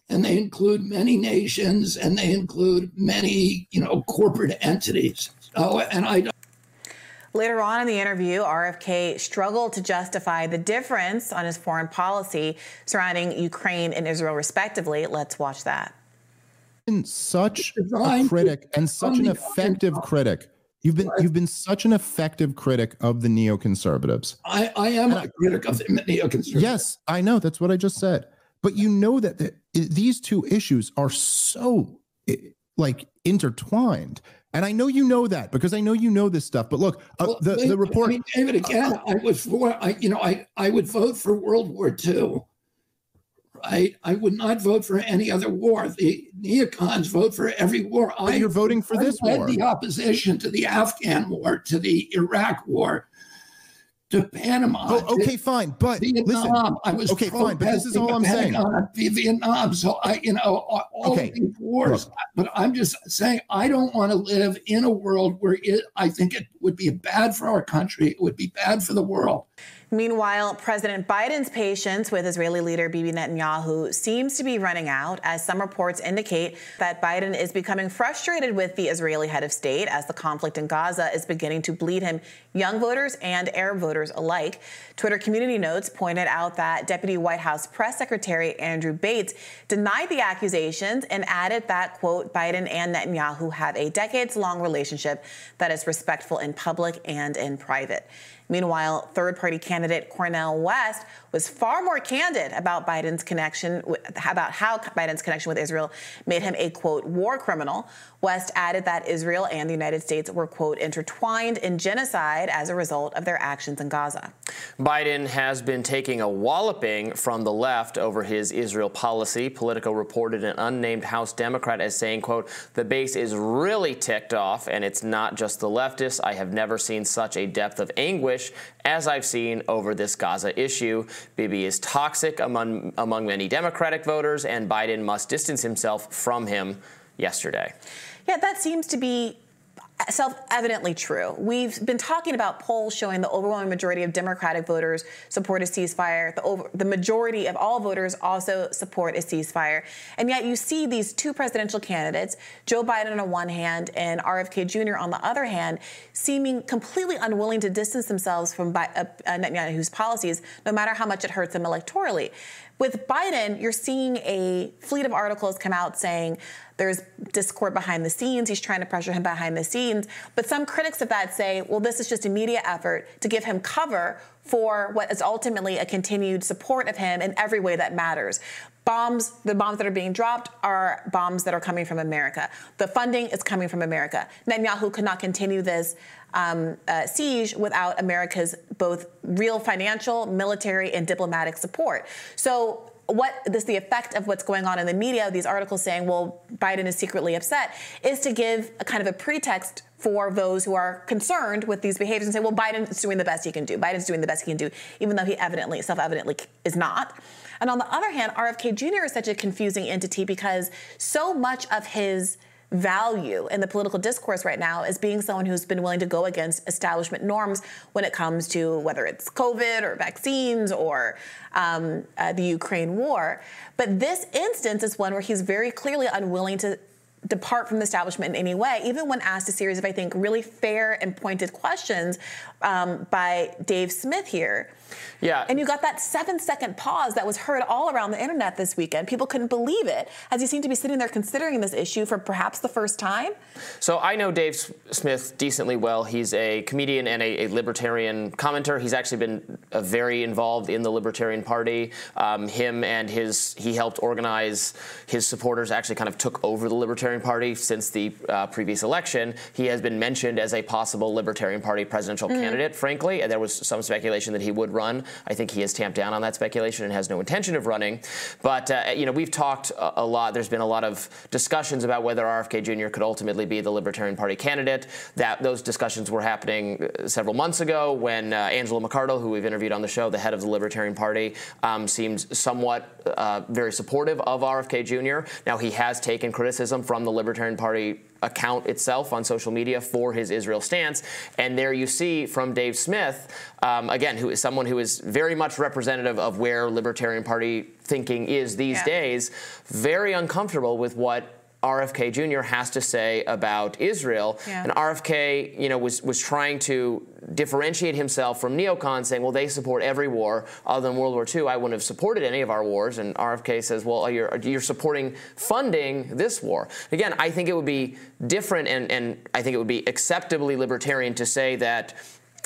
P: And they include many nations and they include many, you know, corporate entities. Oh, and I don't
B: Later on in the interview, RFK struggled to justify the difference on his foreign policy surrounding Ukraine and Israel, respectively. Let's watch that.
O: been such a critic and such an effective critic. You've been you've been such an effective critic of the neoconservatives.
P: I, I am a critic of the neoconservatives.
O: Yes, I know. That's what I just said. But you know that the, these two issues are so like intertwined. And I know you know that because I know you know this stuff. But look, uh,
P: Well,
O: the, the report.
P: I mean, David, again, I was for, I, you know, I, I would vote for World War II. Right? I would not vote for any other war. The neocons vote for every war.
O: But
P: I,
O: you're voting for
P: I
O: this
P: led
O: war.
P: the opposition to the Afghan war, to the Iraq war, to Panama.
O: Oh, okay, fine. But
P: Vietnam.
O: listen,
P: I was
O: okay, fine. But this is all I'm saying.
P: Vietnam. So I, you know, all,
O: Okay,
P: these wars. But I'm just saying, I don't want to live in a world where it, I think it would be bad for our country. It would be bad for the world.
B: Meanwhile, President Biden's patience with Israeli leader Bibi Netanyahu seems to be running out, as some reports indicate that Biden is becoming frustrated with the Israeli head of state as the conflict in Gaza is beginning to bleed him young voters and Arab voters alike. Twitter community notes pointed out that Deputy White House Press Secretary Andrew Bates denied the accusations and added that, quote, Biden and Netanyahu have a decades long relationship that is respectful in public and in private. Meanwhile, third party candidate Cornel West was far more candid about Biden's connection, about how Biden's connection with Israel made him a quote, war criminal. West added that Israel and the United States were, quote, intertwined in genocide as a result of their actions in Gaza.
A: Biden has been taking a walloping from the left over his Israel policy. Politico reported an unnamed House Democrat as saying, quote, the base is really ticked off, and it's not just the leftists. I have never seen such a depth of anguish as I've seen over this Gaza issue. Bibi is toxic among, among many Democratic voters, and Biden must distance himself from him yesterday.
B: Yeah, that seems to be self-evidently true. We've been talking about polls showing the overwhelming majority of Democratic voters support a ceasefire. The, over, the majority of all voters also support a ceasefire. And yet you see these two presidential candidates, Joe Biden on one hand and RFK Jr. on the other hand, seeming completely unwilling to distance themselves from uh, Netanyahu's policies, no matter how much it hurts them electorally. With Biden, you're seeing a fleet of articles come out saying there's discord behind the scenes. He's trying to pressure him behind the scenes. But some critics of that say, well, this is just a media effort to give him cover for what is ultimately a continued support of him in every way that matters. Bombs, the bombs that are being dropped are bombs that are coming from America. The funding is coming from America. Netanyahu could not continue this um, uh, siege without America's both real financial, military, and diplomatic support. So what this the effect of what's going on in the media, these articles saying, well, Biden is secretly upset, is to give a kind of a pretext for those who are concerned with these behaviors and say, well, Biden's doing the best he can do. Biden's doing the best he can do, even though he evidently, self-evidently is not. And on the other hand, RFK Jr. is such a confusing entity because so much of his value in the political discourse right now is being someone who's been willing to go against establishment norms when it comes to whether it's COVID or vaccines or um, uh, the Ukraine war. But this instance is one where he's very clearly unwilling to depart from the establishment in any way, even when asked a series of, I think, really fair and pointed questions um, by Dave Smith here.
A: Yeah.
B: And you got that seven second pause that was heard all around the internet this weekend. People couldn't believe it as he seemed to be sitting there considering this issue for perhaps the first time.
A: So I know Dave Smith decently well. He's a comedian and a, a libertarian commenter. He's actually been uh, very involved in the Libertarian Party. Um, him and his, he helped organize his supporters actually kind of took over the Libertarian Party since the uh, previous election. He has been mentioned as a possible Libertarian Party presidential
B: Mm.
A: candidate, frankly. And there was some speculation that he would run run. I think he has tamped down on that speculation and has no intention of running. But, uh, you know, we've talked a, a, lot. There's been a lot of discussions about whether RFK Jr. could ultimately be the Libertarian Party candidate. That Those discussions were happening uh, several months ago when uh, Angela McArdle, who we've interviewed on the show, the head of the Libertarian Party, um, seems somewhat uh, very supportive of RFK Jr. Now, he has taken criticism from the Libertarian Party account itself on social media for his Israel stance. And there you see from Dave Smith, um, again, who is someone who is very much representative of where Libertarian Party thinking is these yeah. days, very uncomfortable with what RFK Jr. has to say about Israel. Yeah. And RFK, you know, was was trying to differentiate himself from neocons, saying, "Well, they support every war other than World War II. I wouldn't have supported any of our wars." And RFK says, "Well, you're you're supporting funding this war." Again, I think it would be different, and and I think it would be acceptably libertarian to say that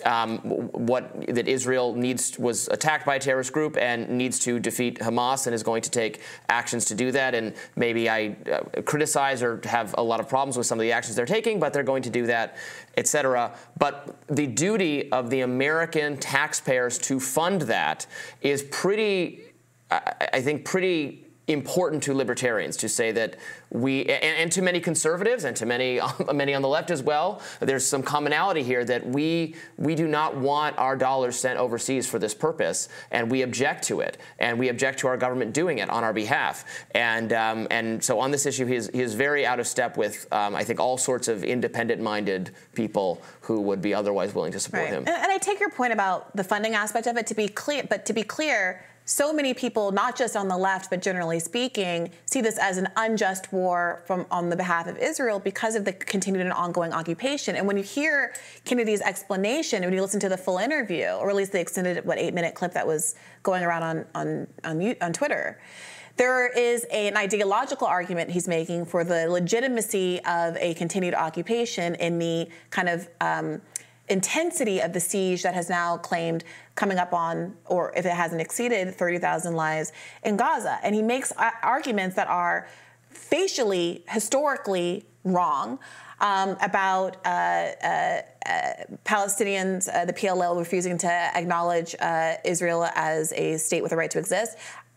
A: um, what that Israel needs was attacked by a terrorist group and needs to defeat Hamas and is going to take actions to do that. And maybe I uh, criticize or have a lot of problems with some of the actions they're taking, but they're going to do that, etc. But the duty of the American taxpayers to fund that is pretty, I think, pretty important to libertarians to say that we and, and, to many conservatives and to many many on the left as well there's some commonality here that we we do not want our dollars sent overseas for this purpose and we object to it and we object to our government doing it on our behalf. And um, and so on this issue he is, he is very out of step with um, I think all sorts of independent minded people who would be otherwise willing to support
B: right.
A: him.
B: And, and I take your point about the funding aspect of it. To be clear but to be clear so many people, not just on the left, but generally speaking, see this as an unjust war from on the behalf of Israel because of the continued and ongoing occupation. And when you hear Kennedy's explanation, when you listen to the full interview, or at least the extended what eight minute clip that was going around on on on, on Twitter. There is a, an ideological argument he's making for the legitimacy of a continued occupation in the kind of um, intensity of the siege that has now claimed coming up on, or if it hasn't exceeded 30,000 lives in Gaza. And he makes arguments that are facially, historically wrong. Um, about uh, uh, uh, Palestinians, uh, the PLO refusing to acknowledge uh, Israel as a state with a right to exist.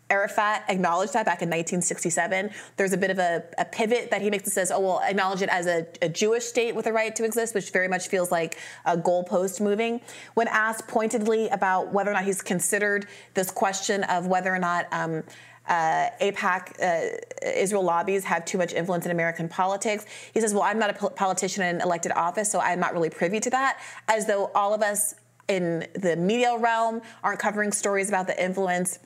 B: Arafat acknowledged that back in 1967. There's a bit of a, a pivot that he makes that says, oh, well, acknowledge it as a, a, Jewish state with a right to exist, which very much feels like a goalpost moving. When asked pointedly about whether or not he's considered this question of whether or not um, uh, AIPAC, uh, Israel lobbies have too much influence in American politics. He says, Well, I'm not a politician in elected office, so I'm not really privy to that, as though all of us in the media realm aren't covering stories about the influence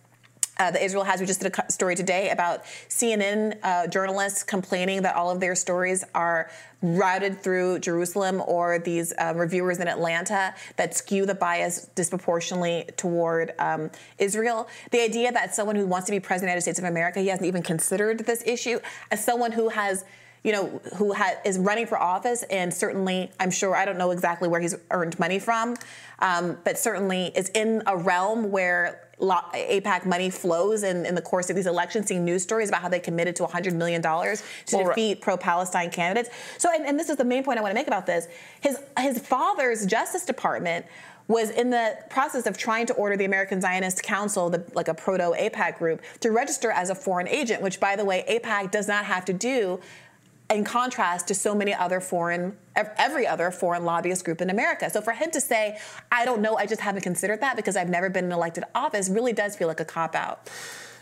B: uh, the Israel has. We just did a story today about CNN uh, journalists complaining that all of their stories are routed through Jerusalem or these uh, reviewers in Atlanta that skew the bias disproportionately toward um, Israel. The idea that someone who wants to be president of the United States of America, he hasn't even considered this issue, as someone who has you know, who ha- is running for office, and certainly, I'm sure, I don't know exactly where he's earned money from, um, but certainly is in a realm where AIPAC money flows in, in the course of these elections, seeing news stories about how they committed to $100 million to well, defeat pro-Palestine candidates. So, and, and this is the main point I want to make about this. His, his father's Justice Department was in the process of trying to order the American Zionist Council, the, like a proto AIPAC group, to register as a foreign agent, which, by the way, AIPAC does not have to do in contrast to so many other foreign every other foreign lobbyist group in America. So for him to say, I don't know, I just haven't considered that because I've never been in elected office really does feel like a cop out.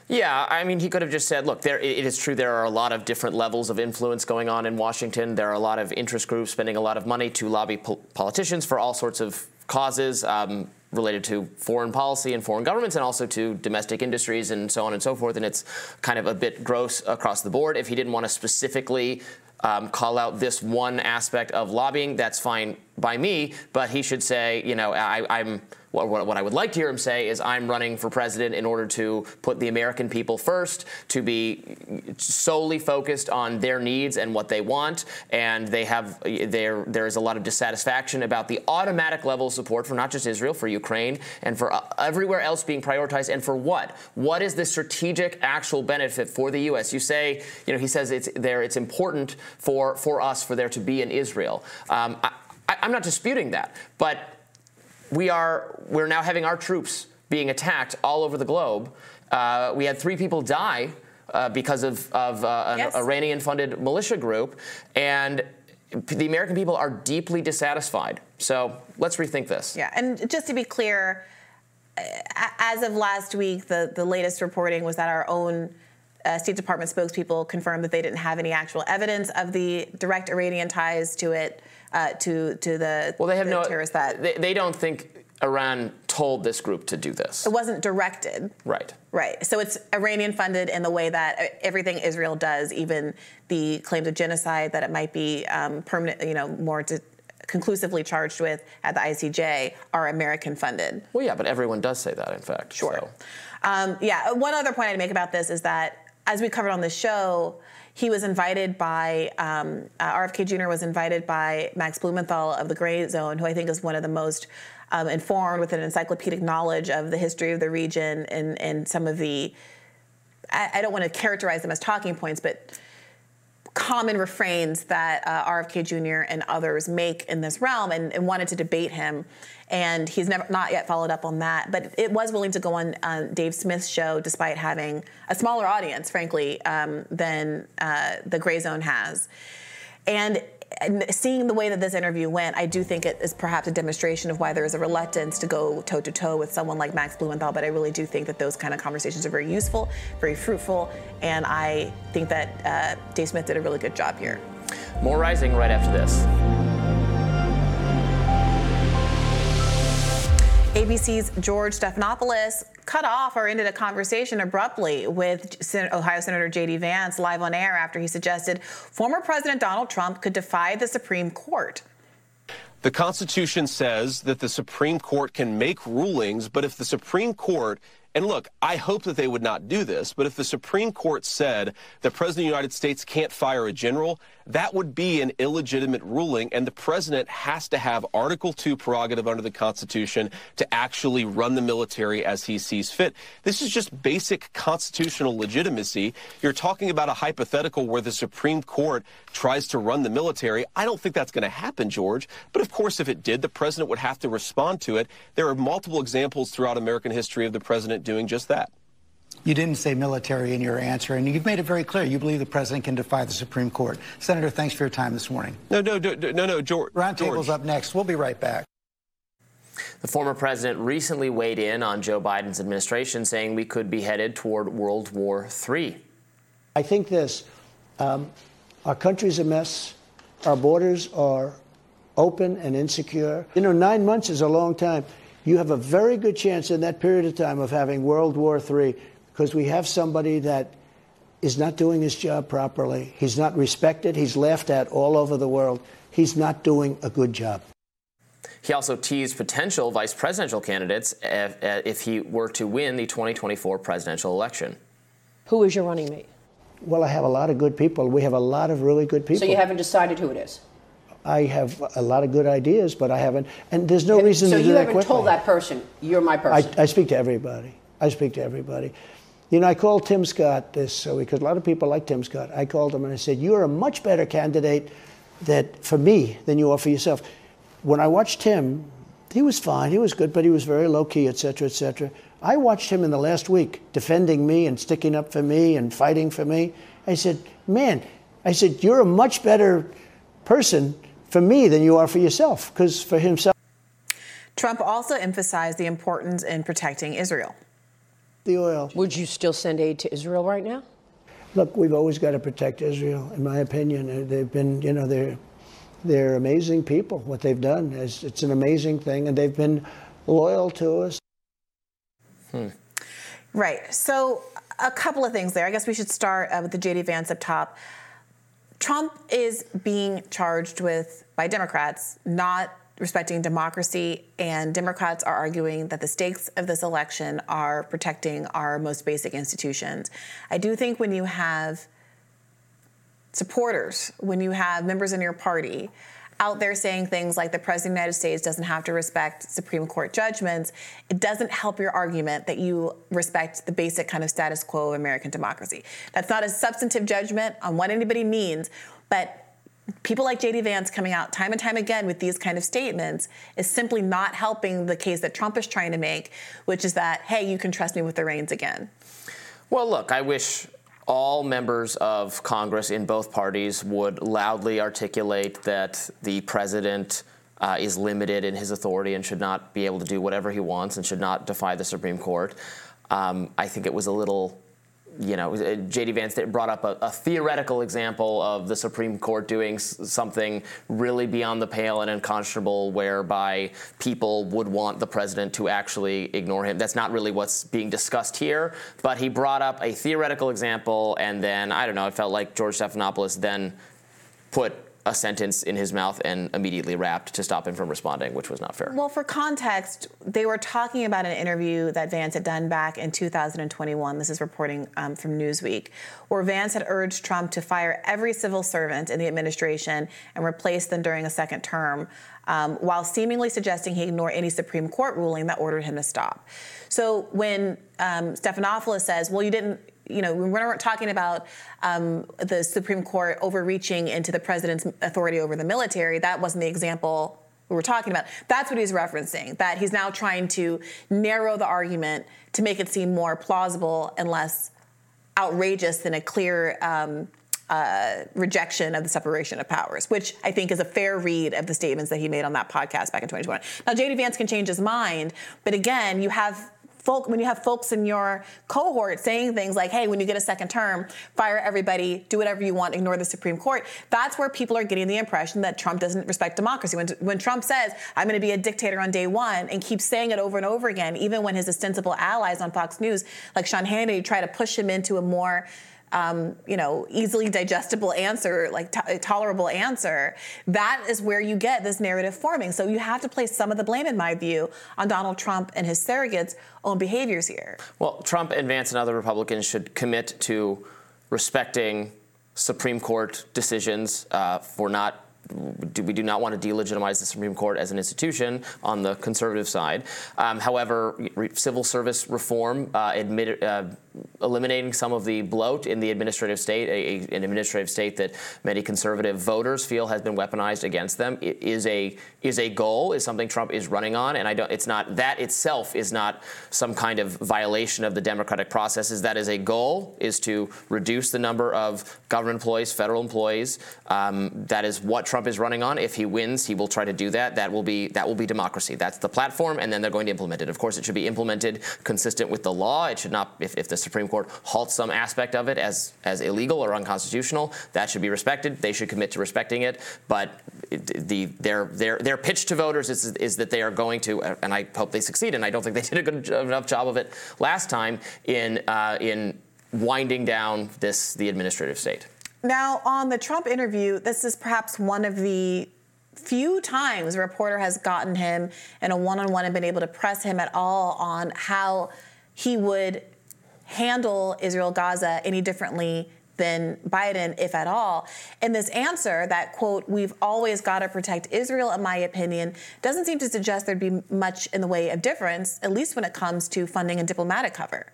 A: Yeah, I mean, he could have just said, look, there, it is true there are a lot of different levels of influence going on in Washington. There are a lot of interest groups spending a lot of money to lobby po- politicians for all sorts of causes. Um, related to foreign policy and foreign governments and also to domestic industries and so on and so forth. And it's kind of a bit gross across the board. If he didn't want to specifically um, call out this one aspect of lobbying, that's fine by me. But he should say, you know, I, I'm what, what, I would like to hear him say is, I'm running for president in order to put the American people first, to be solely focused on their needs and what they want. And they have there there is a lot of dissatisfaction about the automatic level of support for not just Israel, for Ukraine, and for uh, everywhere else being prioritized. And for what? What is the strategic actual benefit for the U.S.? You say, you know, he says it's there. It's important for for us for there to be an Israel. Um, I, I'm not disputing that, but we are we're now having our troops being attacked all over the globe. Uh, we had three people die uh, because of, of uh, an
B: Yes.
A: Iranian funded militia group. And the American people are deeply dissatisfied. So let's rethink this.
B: Yeah, and just to be clear, as of last week, the, the latest reporting was that our own uh, State Department spokespeople confirmed that they didn't have any actual evidence of the direct Iranian ties to it, uh, to to the
A: Well, they have
B: the
A: no.
B: terrorist that
A: They, they don't think Iran told this group to do this.
B: it wasn't directed.
A: Right.
B: Right. So it's Iranian funded in the way that everything Israel does, even the claims of genocide that it might be um, permanent, you know, more to, conclusively charged with at the ICJ, are American funded.
A: Well, yeah, but everyone does say that, in fact.
B: Sure. Um, yeah. One other point I'd make about this is that, as we covered on the show, he was invited by um, uh, RFK Jr. was invited by Max Blumenthal of the Grayzone, who I think is one of the most um, informed with an encyclopedic knowledge of the history of the region and and some of the. I, I don't want to characterize them as talking points, but common refrains that uh, RFK Jr. and others make in this realm, and, and wanted to debate him. And he's never not yet followed up on that, but it was willing to go on uh, Dave Smith's show despite having a smaller audience, frankly, um, than uh, the Grayzone has. And seeing the way that this interview went, I do think it is perhaps a demonstration of why there is a reluctance to go toe to toe with someone like Max Blumenthal. But I really do think that those kind of conversations are very useful, very fruitful, and I think that uh, Dave Smith did a really good job here.
A: More rising right after this.
B: ABC's George Stephanopoulos cut off or ended a conversation abruptly with Ohio Senator J.D. Vance live on air after he suggested former President Donald Trump could defy the Supreme Court.
Q: The Constitution says that the Supreme Court can make rulings, but if the Supreme Court, and look, I hope that they would not do this, but if the Supreme Court said the President of the United States can't fire a general, that would be an illegitimate ruling, and the President has to have Article 2 prerogative under the Constitution to actually run the military as he sees fit. This is just basic constitutional legitimacy. You're talking about a hypothetical where the Supreme Court tries to run the military. I don't think that's going to happen, George. But of course, if it did, the president would have to respond to it. There are multiple examples throughout American history of the president doing just that.
R: You didn't say military in your answer, and you've made it very clear you believe the president can defy the Supreme Court. Senator, thanks for your time this morning.
Q: No, no, no, no, no, George.
R: Roundtable's up next. We'll be right back.
A: The former president recently weighed in on Joe Biden's administration, saying we could be headed toward World War III.
S: I think this um, our country's a mess, our borders are open and insecure. You know, nine months is a long time. You have a very good chance in that period of time of having World War III because we have somebody that is not doing his job properly. He's not respected, he's laughed at all over the world. He's not doing a good job.
A: He also teased potential vice presidential candidates if, eh, if he were to win the 2024 presidential election.
T: Who is your running mate?
S: Well, I have a lot of good people. We have a lot of really good people.
T: So you haven't decided who it is?
S: I have a lot of good ideas, but I haven't, and there's no reason
T: so
S: to do
T: you
S: that
T: haven't told that person, you're my
S: I,
T: person?
S: I speak to everybody. I speak to everybody. You know, I called Tim Scott this so because a lot of people like Tim Scott. I called him and I said, "You're a much better candidate that for me than you are for yourself." When I watched him, he was fine. He was good, but he was very low key, et cetera, et cetera. I watched him in the last week defending me and sticking up for me and fighting for me. I said, "Man," I said, "You're a much better person for me than you are for yourself." Because for himself.
B: Trump also emphasized the importance in protecting Israel.
S: The oil.
T: Would you still send aid to Israel right now?
S: Look, we've always got to protect Israel, in my opinion. Uh, They've been, you know, they're they're amazing people. What they've done is it's an amazing thing, and they've been loyal to us.
B: Right. So, a couple of things there. I guess we should start uh, with the JD Vance up top. Trump is being charged with, by Democrats, not respecting democracy, and Democrats are arguing that the stakes of this election are protecting our most basic institutions. I do think when you have supporters, when you have members in your party out there saying things like the President of the United States doesn't have to respect Supreme Court judgments, it doesn't help your argument that you respect the basic kind of status quo of American democracy. That's not a substantive judgment on what anybody means, but people like JD Vance coming out time and time again with these kind of statements is simply not helping the case that Trump is trying to make, which is that, hey, you can trust me with the reins again.
A: Well, look, I wish all members of Congress in both parties would loudly articulate that the president uh, is limited in his authority and should not be able to do whatever he wants and should not defy the Supreme Court. Um, I think it was a little you know, uh, J.D. Vance brought up a, a, theoretical example of the Supreme Court doing something really beyond the pale and unconscionable, whereby people would want the president to actually ignore him. That's not really what's being discussed here. But he brought up a theoretical example, and then I don't know. It felt like George Stephanopoulos then put a sentence in his mouth and immediately wrapped to stop him from responding, which was not fair.
B: Well, for context, they were talking about an interview that Vance had done back in 2021. This is reporting um, from Newsweek, where Vance had urged Trump to fire every civil servant in the administration and replace them during a second term, um, while seemingly suggesting he ignore any Supreme Court ruling that ordered him to stop. So when um, Stephanopoulos says, "Well, you didn't," you know, we weren't talking about um, the Supreme Court overreaching into the president's authority over the military. That wasn't the example we were talking about. That's what he's referencing, that he's now trying to narrow the argument to make it seem more plausible and less outrageous than a clear um, uh, rejection of the separation of powers, which I think is a fair read of the statements that he made on that podcast back in 2020. Now, J.D. Vance can change his mind, but again, you have folk when you have folks in your cohort saying things like hey when you get a second term fire everybody do whatever you want ignore the supreme court that's where people are getting the impression that trump doesn't respect democracy. When, when trump says i'm going to be a dictator on day one and keeps saying it over and over again even when his ostensible allies on fox news like sean hannity try to push him into a more um, you know, easily digestible answer, like t- tolerable answer, that is where you get this narrative forming. So you have to place some of the blame, in my view, on Donald Trump and his surrogates' own behaviors here.
A: Well, Trump and Vance and other Republicans should commit to respecting Supreme Court decisions uh, for not do, we do not want to delegitimize the Supreme Court as an institution on the conservative side. Um, however, re- civil service reform, uh, admit, uh, eliminating some of the bloat in the administrative state, a, a, an administrative state that many conservative voters feel has been weaponized against them, is a is a goal, is something Trump is running on, and I don't. It's not that itself is not some kind of violation of the democratic processes. That is a goal, is to reduce the number of government employees, federal employees. Um, that is what Trump is running on. If he wins, he will try to do that. That will be that will be democracy. That's the platform, and then they're going to implement it. Of course, it should be implemented consistent with the law. It should not if, if the Supreme Court halts some aspect of it as, as illegal or unconstitutional, that should be respected. They should commit to respecting it. But the, their, their, their pitch to voters is, is that they are going to, and I hope they succeed, and I don't think they did a good enough job of it last time in, uh, in winding down this, the administrative state.
B: Now, on the Trump interview, this is perhaps one of the few times a reporter has gotten him in a one-on-one and been able to press him at all on how he would handle Israel Gaza any differently than Biden, if at all. And this answer that, quote, we've always got to protect Israel, in my opinion, doesn't seem to suggest there'd be much in the way of difference, at least when it comes to funding and diplomatic cover.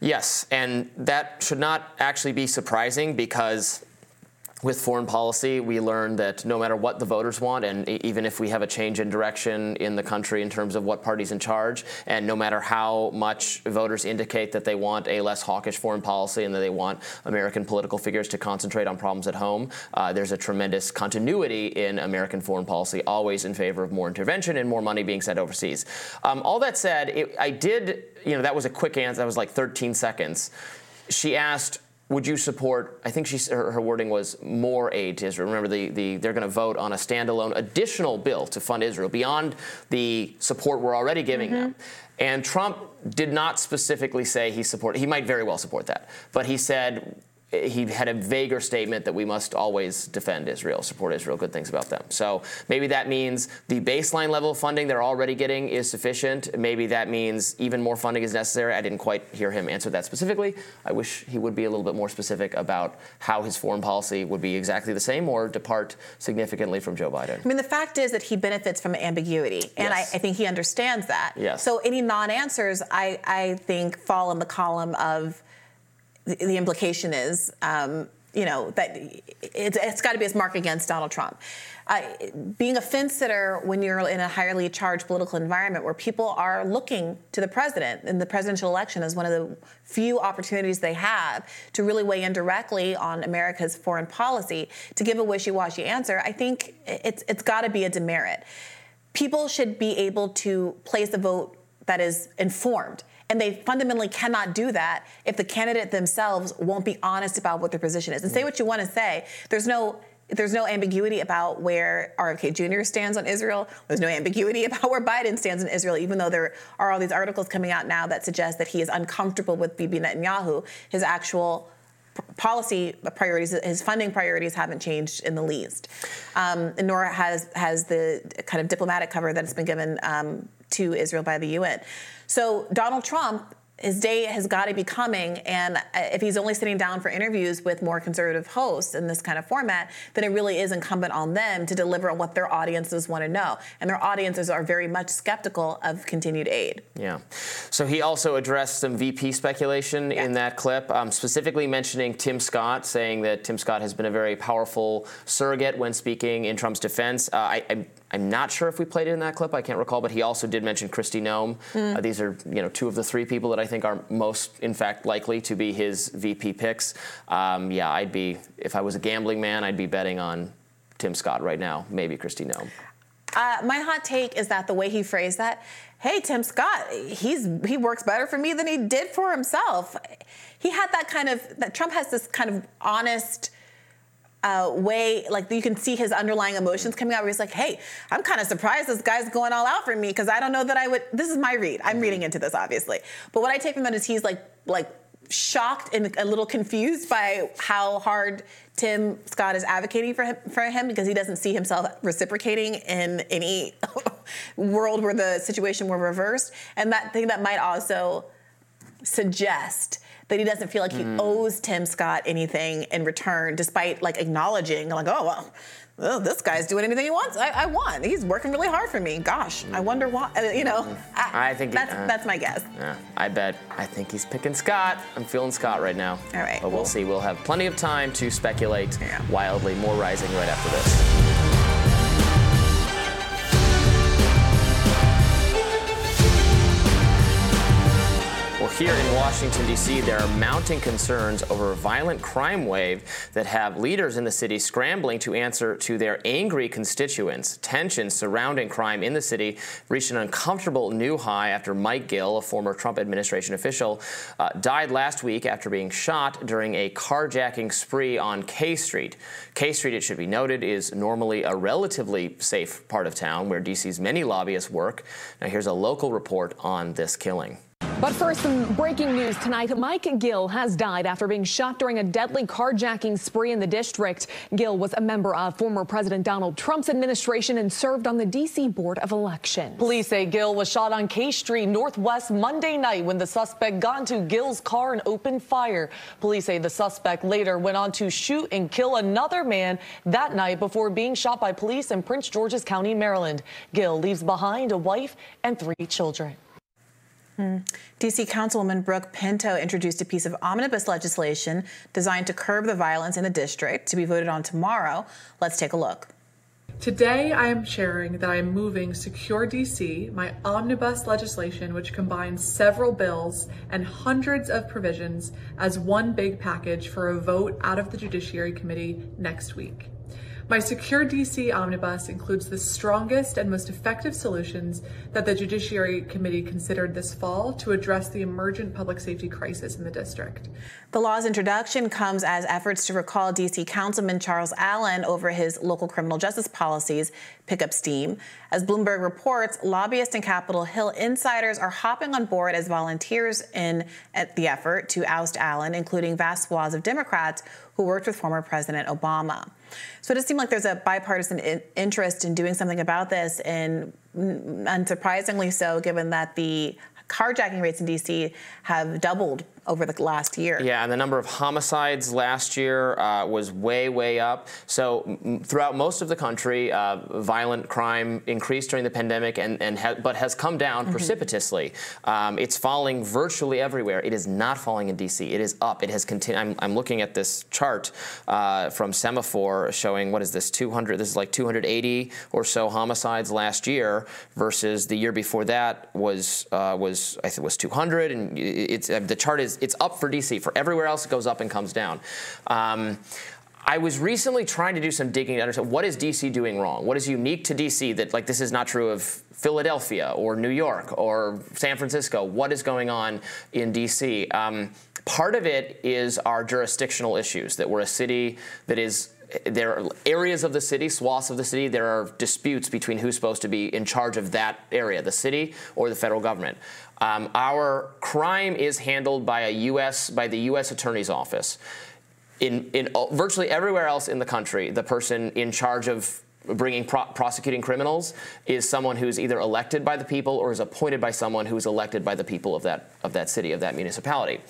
A: Yes, and that should not actually be surprising because with foreign policy, we learned that no matter what the voters want, and even if we have a change in direction in the country in terms of what party's in charge, and no matter how much voters indicate that they want a less hawkish foreign policy and that they want American political figures to concentrate on problems at home, uh, there's a tremendous continuity in American foreign policy, always in favor of more intervention and more money being sent overseas. Um, all that said, it, I did, you know, that was a quick answer. That was like 13 seconds. She asked, would you support? I think she, her, her, wording was more aid to Israel. Remember, the, the, they're going to vote on a standalone additional bill to fund Israel beyond the support we're already giving mm-hmm. them. And Trump did not specifically say he supported. He might very well support that, but he said he had a vaguer statement that we must always defend Israel, support Israel, good things about them. So maybe that means the baseline level of funding they're already getting is sufficient. Maybe that means even more funding is necessary. I didn't quite hear him answer that specifically. I wish he would be a little bit more specific about how his foreign policy would be exactly the same or depart significantly from Joe Biden.
B: I mean, the fact is that he benefits from ambiguity, and yes. I, I, think he understands that.
A: Yes.
B: So any non answers, I, I think, fall in the column of the, implication is um, you know that it's, it's got to be his mark against Donald Trump. Uh, being a fence sitter when you're in a highly charged political environment where people are looking to the president in the presidential election as one of the few opportunities they have to really weigh in directly on America's foreign policy, to give a wishy-washy answer, I think it's it's got to be a demerit. People should be able to place a vote that is informed. And they fundamentally cannot do that if the candidate themselves won't be honest about what their position is. And say what you want to say. There's no there's no ambiguity about where RFK Jr. stands on Israel. There's no ambiguity about where Biden stands on Israel, even though there are all these articles coming out now that suggest that he is uncomfortable with Bibi Netanyahu. His actual policy priorities, his funding priorities haven't changed in the least. Um, nor has has the kind of diplomatic cover that has been given um, to Israel by the UN. So Donald Trump his day has got to be coming. And if he's only sitting down for interviews with more conservative hosts in this kind of format, then it really is incumbent on them to deliver on what their audiences want to know. And their audiences are very much skeptical of continued aid.
A: Yeah. So he also addressed some VP speculation yeah. in that clip, um, specifically mentioning Tim Scott, saying that Tim Scott has been a very powerful surrogate when speaking in Trump's defense. Uh, I, I I'm not sure if we played it in that clip. I can't recall, but he also did mention Kristi Noem. Mm. Uh, these are, you know, two of the three people that I think are most, in fact, likely to be his VP picks. Um, yeah, I'd be if I was a gambling man, I'd be betting on Tim Scott right now, maybe Kristi Noem.
B: Uh, my hot take is that the way he phrased that, hey, Tim Scott, he's he works better for me than he did for himself. He had that kind of that Trump has this kind of honest uh, way, like you can see his underlying emotions coming out where he's like, hey, I'm kind of surprised this guy's going all out for me because I don't know that I would. This is my read. I'm reading into this, obviously. But what I take from that is he's like, like, shocked and a little confused by how hard Tim Scott is advocating for him, for him because he doesn't see himself reciprocating in any world where the situation were reversed. And that thing that might also suggest that he doesn't feel like he mm. owes Tim Scott anything in return, despite like acknowledging, like, oh well, well, this guy's doing anything he wants. I, I, want. He's working really hard for me. Gosh, I wonder why. Uh, you know, I,
A: I think
B: that's
A: uh,
B: that's my guess.
A: Yeah, I bet. I think he's picking Scott. I'm feeling Scott right now.
B: All right,
A: but we'll see. We'll have plenty of time to speculate yeah. wildly. More rising right after this. Here in Washington, D.C., there are mounting concerns over a violent crime wave that have leaders in the city scrambling to answer to their angry constituents. Tensions surrounding crime in the city reached an uncomfortable new high after Mike Gill, a former Trump administration official, uh, died last week after being shot during a carjacking spree on K Street. K Street, it should be noted, is normally a relatively safe part of town where D.C.'s many lobbyists work. Now, here's a local report on this killing.
U: But first, some breaking news tonight. Mike Gill has died after being shot during a deadly carjacking spree in the district. Gill was a member of former President Donald Trump's administration and served on the D.C. Board of Elections. Police say Gill was shot on K Street Northwest Monday night when the suspect got into Gill's car and opened fire. Police say the suspect later went on to shoot and kill another man that night before being shot by police in Prince George's County, Maryland. Gill leaves behind a wife and three children.
B: Hmm. DC Councilwoman Brooke Pinto introduced a piece of omnibus legislation designed to curb the violence in the district to be voted on tomorrow. Let's take a look.
V: Today, I am sharing that I am moving Secure DC, my omnibus legislation, which combines several bills and hundreds of provisions, as one big package for a vote out of the Judiciary Committee next week. My Secure DC Omnibus includes the strongest and most effective solutions that the Judiciary Committee considered this fall to address the emergent public safety crisis in the district.
B: The law's introduction comes as efforts to recall DC Councilman Charles Allen over his local criminal justice policies pick up steam. As Bloomberg reports, lobbyists and Capitol Hill insiders are hopping on board as volunteers in the effort to oust Allen, including vast swaths of Democrats who worked with former President Obama. So it does seem like there's a bipartisan in- interest in doing something about this, and unsurprisingly so, given that the carjacking rates in DC have doubled over the last year.
A: Yeah, and the number of homicides last year uh, was way, way up. So m- throughout most of the country, uh, violent crime increased during the pandemic, and, and ha- but has come down
W: Mhm.
A: precipitously. Um, it's falling virtually everywhere. It is not falling in D.C. It is up. It has continued. I'm, I'm looking at this chart uh, from Semafor showing what is this 200? This is like 280 or so homicides last year versus the year before that was uh, was I think was 200. And it's uh, the chart is it's up for D.C. For everywhere else, it goes up and comes down. Um, I was recently trying to do some digging to understand what is DC doing wrong? What is unique to DC that like this is not true of Philadelphia or New York or San Francisco? What is going on in DC? Um, part of it is our jurisdictional issues that we're a city that is there are areas of the city, swaths of the city, there are disputes between who's supposed to be in charge of that area, the city or the federal government. Um, our crime is handled by a U.S. by the U.S. Attorney's Office. In in all- virtually everywhere else in the country, the person in charge of bringing pro- prosecuting criminals is someone who's either elected by the people or is appointed by someone who's elected by the people of that of that city of that municipality.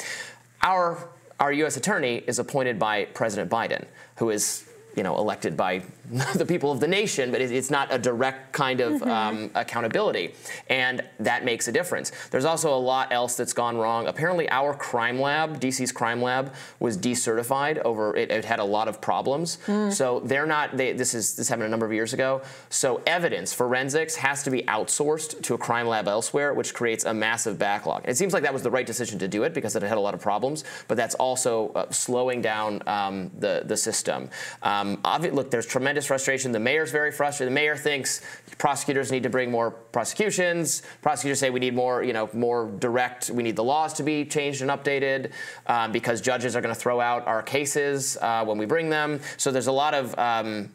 A: Our our U.S. attorney is appointed by President Biden, who is you know elected by the people of the nation, but it's not a direct kind of
W: Mhm.
A: um, accountability, and that makes a difference. There's also a lot else that's gone wrong. Apparently, our crime lab, DC's crime lab, was decertified over it, it had a lot of problems.
W: Hmm.
A: So they're not. They, this is this happened a number of years ago. So evidence forensics has to be outsourced to a crime lab elsewhere, which creates a massive backlog. It seems like that was the right decision to do it because it had a lot of problems, but that's also uh, slowing down um, the the system. Um, obvi- look, there's tremendous frustration. The mayor's very frustrated. The mayor thinks prosecutors need to bring more prosecutions. Prosecutors say we need more, you know, more direct. We need the laws to be changed and updated um, because judges are going to throw out our cases uh, when we bring them. So there's a lot of um,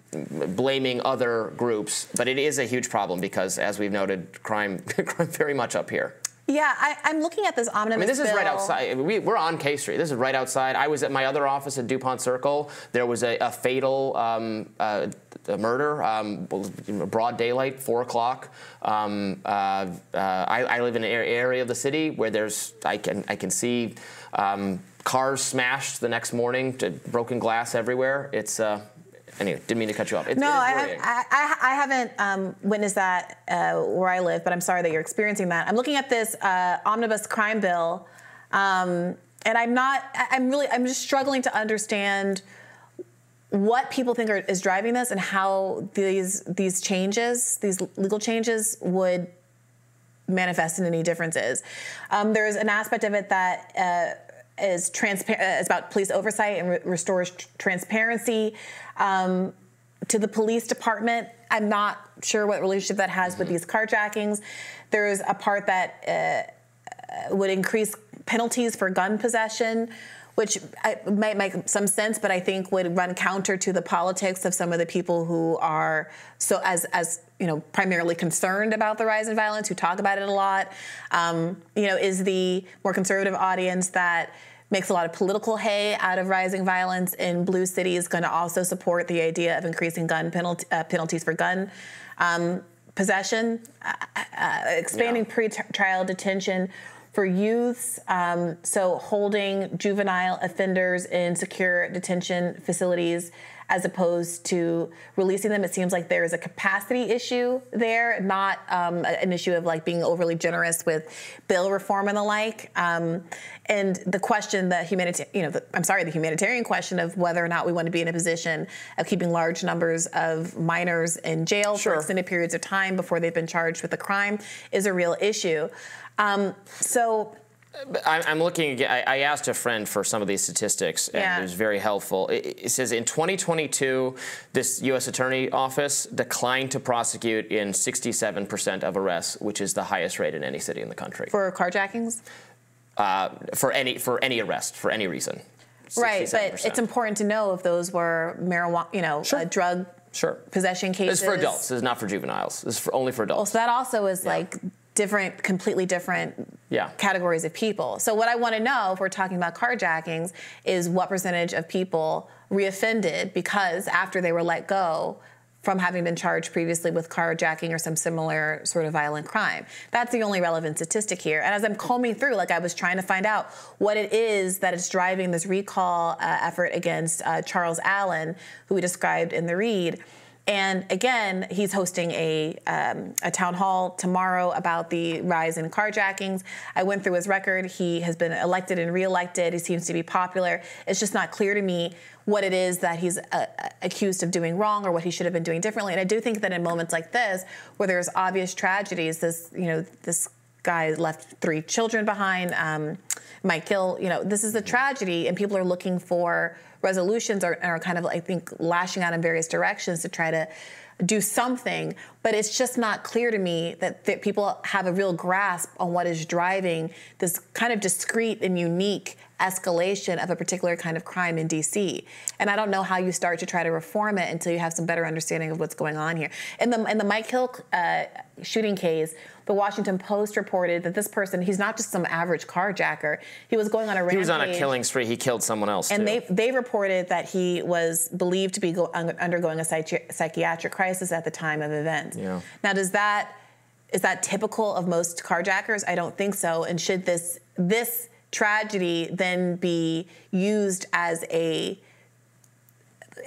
A: blaming other groups, but it is a huge problem because, as we've noted, crime, crime very much up here.
B: Yeah, I, I'm looking at this omnibus
A: I mean, this is right outside. We, we're on K Street. This is right outside. I was at my other office at DuPont Circle. There was a, a fatal um, uh, a murder, um, broad daylight, four o'clock. Um, uh, uh, I, I live in an area of the city where there's I can I can see um, cars smashed the next morning, to broken glass everywhere. It's uh, anyway. Didn't mean to cut you off. It,
B: no,
A: it
B: I. I, I, I haven't um, witnessed that uh, where I live, but I'm sorry that you're experiencing that. I'm looking at this uh, omnibus crime bill, um, and I'm not. I'm really. I'm just struggling to understand what people think are, is driving this and how these these changes, these legal changes, would manifest in any differences. Um, there's an aspect of it that uh, is transparent. Uh, is about police oversight and re- restores tr- transparency um, to the police department. I'm not sure what relationship that has with these carjackings. There's a part that uh, uh, would increase penalties for gun possession. Which might make some sense, but I think would run counter to the politics of some of the people who are so as as you know primarily concerned about the rise in violence, who talk about it a lot. Um, you know, is the more conservative audience that makes a lot of political hay out of rising violence in blue cities going to also support the idea of increasing gun penalty, uh, penalties for gun um, possession, uh, uh, expanding pre-trial detention for youths, um, so holding juvenile offenders in secure detention facilities as opposed to releasing them. It seems like there is a capacity issue there, not um, an issue of like being overly generous with bill reform and the like. Um, and the question, the humanitarian, you know, the, I'm sorry, the humanitarian question of whether or not we want to be in a position of keeping large numbers of minors in jail for extended periods of time before they've been charged with a crime is a real issue. Um, so
A: I'm looking. I I asked a friend for some of these statistics, and
B: Yeah.
A: it was very helpful. It, says in 2022, this U.S. Attorney Office declined to prosecute in 67% of arrests, which is the highest rate in any city in the country
B: for carjackings,
A: uh, for any for any arrest for any reason.
B: right? But it's important to know if those were marijuana, you know, uh, drug
A: sure.
B: possession cases.
A: This is for adults. This is not for juveniles. This is for, only for
B: Well,
A: adults.
B: so that also is like different, completely different
A: yeah.
B: categories of people. So what I want to know, if we're talking about carjackings, is what percentage of people reoffended because after they were let go from having been charged previously with carjacking or some similar sort of violent crime. That's the only relevant statistic here. And as I'm combing through, like I was trying to find out what it is that is driving this recall uh, effort against uh, Charles Allen, who we described in the read. And again, he's hosting a, um, a town hall tomorrow about the rise in carjackings. I went through his record. He has been elected and reelected. He seems to be popular. It's just not clear to me what it is that he's uh, accused of doing wrong or what he should have been doing differently. And I do think that in moments like this, where there's obvious tragedies, this you know this guy left three children behind. Um, Mike Gill, you know, this is a tragedy, and people are looking for resolutions or are kind of, I think, lashing out in various directions to try to do something, but it's just not clear to me that, that people have a real grasp on what is driving this kind of discrete and unique escalation of a particular kind of crime in DC. And I don't know how you start to try to reform it until you have some better understanding of what's going on here. In the in the Mike Hill uh, shooting case, the Washington Post reported that this person, he's not just some average carjacker. He was going on a rampage.
A: He was on a killing spree. He killed someone else.
B: And
A: too.
B: they they reported that he was believed to be go, undergoing a psychi- psychiatric crisis at the time of events.
A: Yeah.
B: Now, does that is that typical of most carjackers? I don't think so. And should this this tragedy then be used as a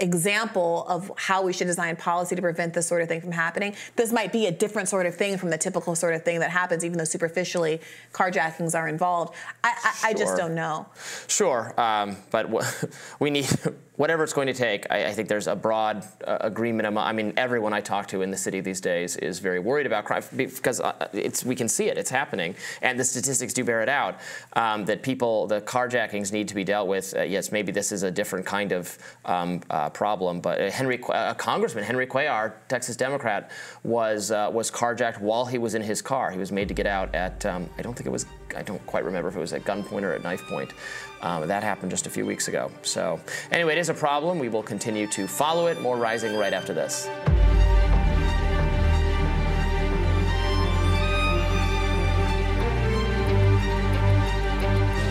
B: example of how we should design policy to prevent this sort of thing from happening. This might be a different sort of thing from the typical sort of thing that happens, even though superficially carjackings are involved. I, I, I just don't know.
A: Sure, um, but w- we need whatever it's going to take. I, I think there's a broad uh, agreement. Among, I mean, everyone I talk to in the city these days is very worried about crime because uh, it's we can see it. It's happening, and the statistics do bear it out. Um, that people, the carjackings need to be dealt with. Uh, yes, maybe this is a different kind of um, uh, problem, but uh, Henry, uh, Congressman Henry Cuellar, Texas Democrat, was was carjacked while he was in his car. He was made to get out at um, I don't think it was I don't quite remember if it was at gunpoint or at knife point. Um, that happened just a few weeks ago. So, anyway, it is a problem. We will continue to follow it. More rising right after this.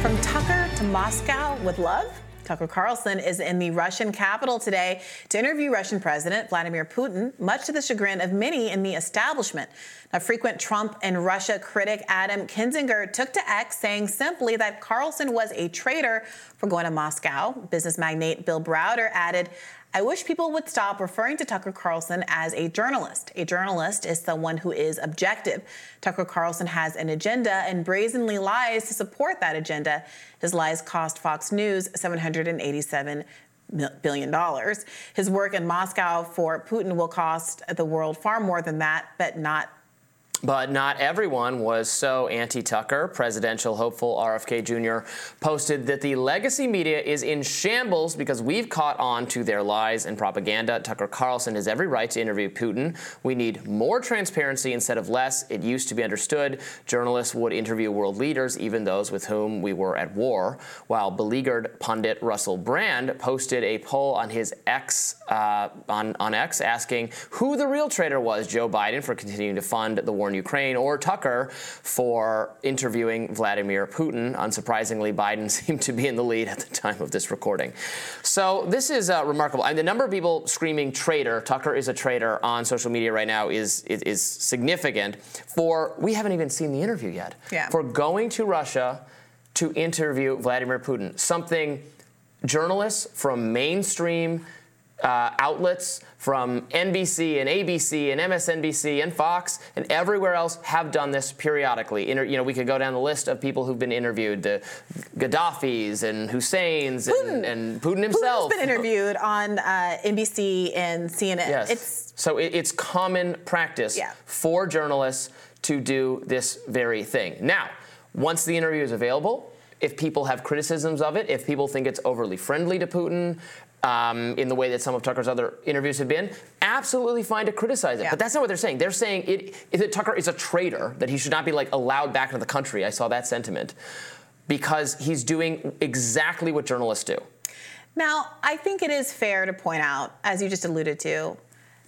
B: From Tucker to Moscow with love. Tucker Carlson is in the Russian capital today to interview Russian President Vladimir Putin, much to the chagrin of many in the establishment. A frequent Trump and Russia critic Adam Kinzinger took to X saying simply that Carlson was a traitor for going to Moscow. Business magnate Bill Browder added, I wish people would stop referring to Tucker Carlson as a journalist. A journalist is someone who is objective. Tucker Carlson has an agenda and brazenly lies to support that agenda. His lies cost Fox News 787 billion dollars. His work in Moscow for Putin will cost the world far more than that, but not
A: But not everyone was so anti Tucker. Presidential hopeful RFK Jr. posted that the legacy media is in shambles because we've caught on to their lies and propaganda. Tucker Carlson has every right to interview Putin. We need more transparency instead of less. It used to be understood journalists would interview world leaders, even those with whom we were at war. While beleaguered pundit Russell Brand posted a poll on his X uh, on, on X asking who the real traitor was, Joe Biden for continuing to fund the war in Ukraine, or Tucker for interviewing Vladimir Putin. Unsurprisingly, Biden seemed to be in the lead at the time of this recording. So this is uh, remarkable. And the number of people screaming traitor, Tucker is a traitor on social media right now is, is, is significant. For we haven't even seen the interview yet.
B: Yeah.
A: For going to Russia to interview Vladimir Putin, something journalists from mainstream uh, outlets from NBC and ABC and MSNBC and Fox and everywhere else have done this periodically. Inter- you know, we could go down the list of people who've been interviewed: the Gaddafis and Husseins and, and Putin himself.
B: Putin's been interviewed on uh, NBC and CNN.
A: Yes.
B: It's
A: so it, it's common practice
B: Yeah.
A: for journalists to do this very thing. Now, once the interview is available, if people have criticisms of it, if people think it's overly friendly to Putin, um, in the way that some of Tucker's other interviews have been, absolutely fine to criticize it. But that's not what they're saying. They're saying it, it, that Tucker is a traitor, that he should not be like allowed back into the country. I saw that sentiment because he's doing exactly what journalists do.
B: Now, I think it is fair to point out, as you just alluded to,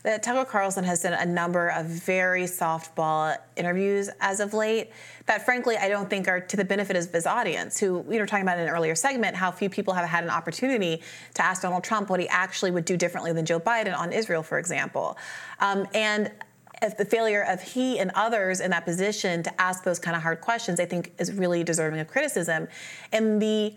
B: that Tucker Carlson has done a number of very softball interviews as of late that, frankly, I don't think are to the benefit of his audience, who we were talking about in an earlier segment how few people have had an opportunity to ask Donald Trump what he actually would do differently than Joe Biden on Israel, for example. Um, and the failure of he and others in that position to ask those kind of hard questions, I think, is really deserving of criticism. And the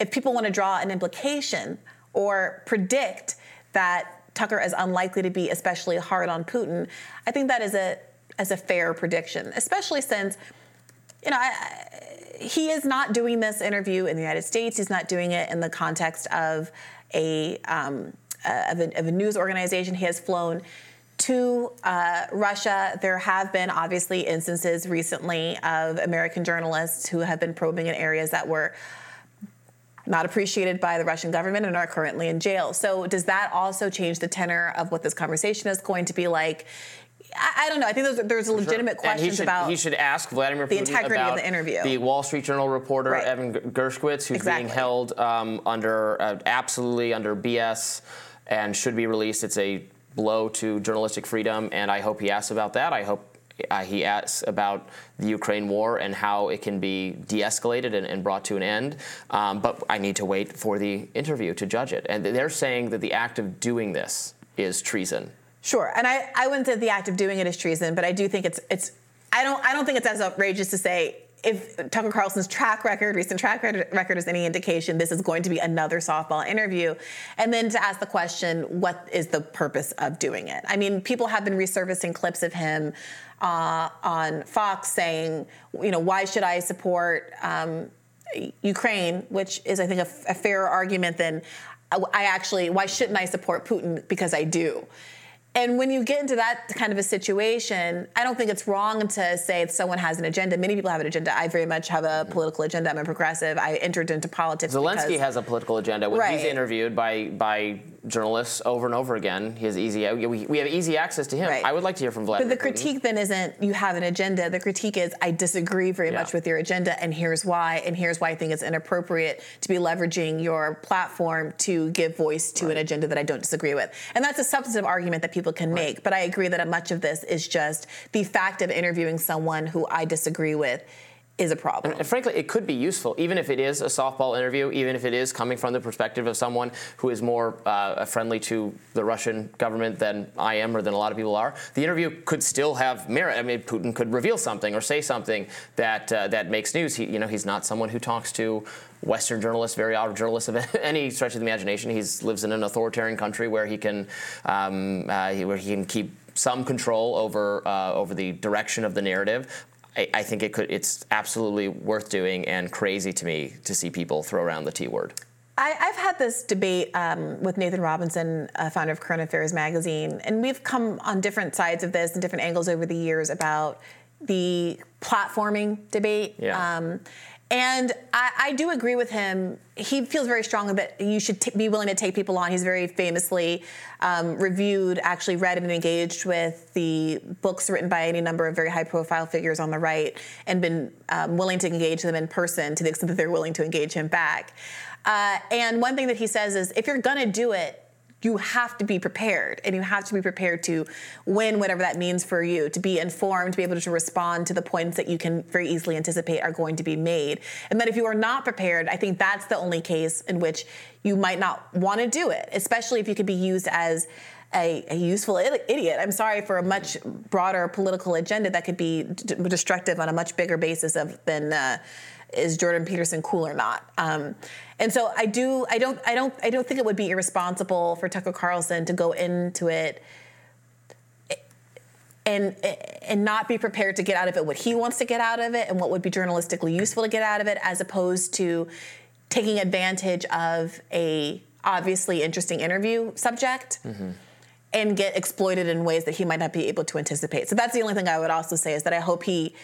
B: if people want to draw an implication or predict that Tucker is unlikely to be especially hard on Putin, I think that is a as a fair prediction, especially since you know I, he is not doing this interview in the United States. He's not doing it in the context of a um, uh, of, a, of a news organization. He has flown to uh, Russia. There have been obviously instances recently of American journalists who have been probing in areas that were not appreciated by the Russian government and are currently in jail. So, does that also change the tenor of what this conversation is going to be like? I, I don't know. I think there's, there's legitimate
A: sure. should,
B: about
A: he should ask Vladimir Putin the
B: integrity
A: about
B: of the interview.
A: The Wall Street Journal reporter
B: Right.
A: Evan Gershwitz, who's
B: Exactly.
A: being held um, under uh, absolutely under BS and should be released. It's a blow to journalistic freedom, and I hope he asks about that. I hope. Uh, he asks about the Ukraine war and how it can be de-escalated and, and brought to an end. Um, but I need to wait for the interview to judge it. And they're saying that the act of doing this is treason.
B: Sure, and I, I wouldn't say the act of doing it is treason, but I do think it's it's I don't I don't think it's as outrageous to say if Tucker Carlson's track record, recent track record is any indication, this is going to be another softball interview, and then to ask the question, what is the purpose of doing it? I mean, people have been resurfacing clips of him uh, on Fox saying, you know, why should I support? Um, Ukraine, which is, I think, a, a fairer argument than I I actually, why shouldn't I support Putin? Because I do. And when you get into that kind of a situation, I don't think it's wrong to say that someone has an agenda. Many people have an agenda. I very much have a political agenda. I'm a progressive. I entered into politics.
A: Zelensky
B: because,
A: has a political agenda. When he's interviewed by by journalists over and over again, he has easy. We, we have easy access to him.
B: Right.
A: I would like to hear from
B: But
A: Vladimir.
B: the critique then isn't you have an agenda. The critique is I disagree very
A: Yeah.
B: much with your agenda, and here's why. And here's why I think it's inappropriate to be leveraging your platform to give voice to an agenda that I don't disagree with. And that's a substantive argument that people can make. But I agree that much of this is just the fact of interviewing someone who I disagree with is a problem.
A: And, frankly, it could be useful, even if it is a softball interview, even if it is coming from the perspective of someone who is more uh, friendly to the Russian government than I am or than a lot of people are. The interview could still have merit. I mean, Putin could reveal something or say something that uh, that makes news. He, you know, he's not someone who talks to Western journalists, very odd journalists of any stretch of the imagination. He lives in an authoritarian country where he can um, uh, where he can keep some control over uh, over the direction of the narrative. I, I think it could. It's absolutely worth doing and crazy to me to see people throw around the T word.
B: I, I've had this debate um, with Nathan Robinson, uh, founder of Current Affairs magazine, and we've come on different sides of this and different angles over the years about the platforming debate.
A: Yeah.
B: Um, and I, I do agree with him. He feels very strongly that you should t- be willing to take people on. He's very famously um, reviewed, actually read and engaged with the books written by any number of very high profile figures on the right and been um, willing to engage them in person to the extent that they're willing to engage him back. Uh, and one thing that he says is if you're going to do it, you have to be prepared and you have to be prepared to win whatever that means for you to be informed to be able to respond to the points that you can very easily anticipate are going to be made and that if you are not prepared i think that's the only case in which you might not want to do it especially if you could be used as a, a useful idi- idiot. I'm sorry for a much broader political agenda that could be d- destructive on a much bigger basis of than uh, is Jordan Peterson cool or not. Um, and so I do. I don't. I don't. I don't think it would be irresponsible for Tucker Carlson to go into it and and not be prepared to get out of it what he wants to get out of it and what would be journalistically useful to get out of it, as opposed to taking advantage of a obviously interesting interview subject and get exploited in ways that he might not be able to anticipate. So that's the only thing I would also say is that I hope he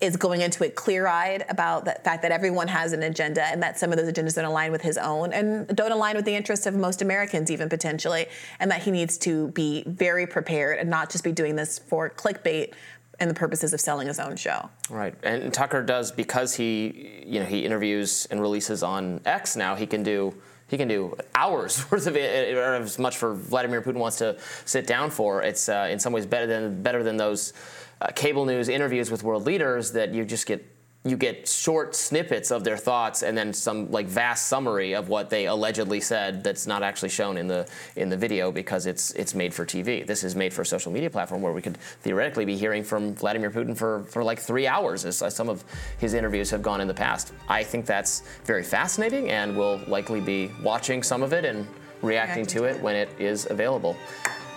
B: is going into it clear-eyed about the fact that everyone has an agenda and that some of those agendas don't align with his own and don't align with the interests of most Americans even potentially and that he needs to be very prepared and not just be doing this for clickbait and the purposes of selling his own show.
A: Right, and, Tucker does because he, you know, he interviews and releases on X now. He can do he can do hours worth of it, or as much for Vladimir Putin wants to sit down for. It's uh, in some ways better than better than those uh, cable news interviews with world leaders that you just get you get short snippets of their thoughts and then some like vast summary of what they allegedly said that's not actually shown in the in the video because it's it's made for TV. This is made for a social media platform where we could theoretically be hearing from Vladimir Putin for for like 3 hours as some of his interviews have gone in the past. I think that's very fascinating and we'll likely be watching some of it and reacting, reacting to, to it, it when it is available.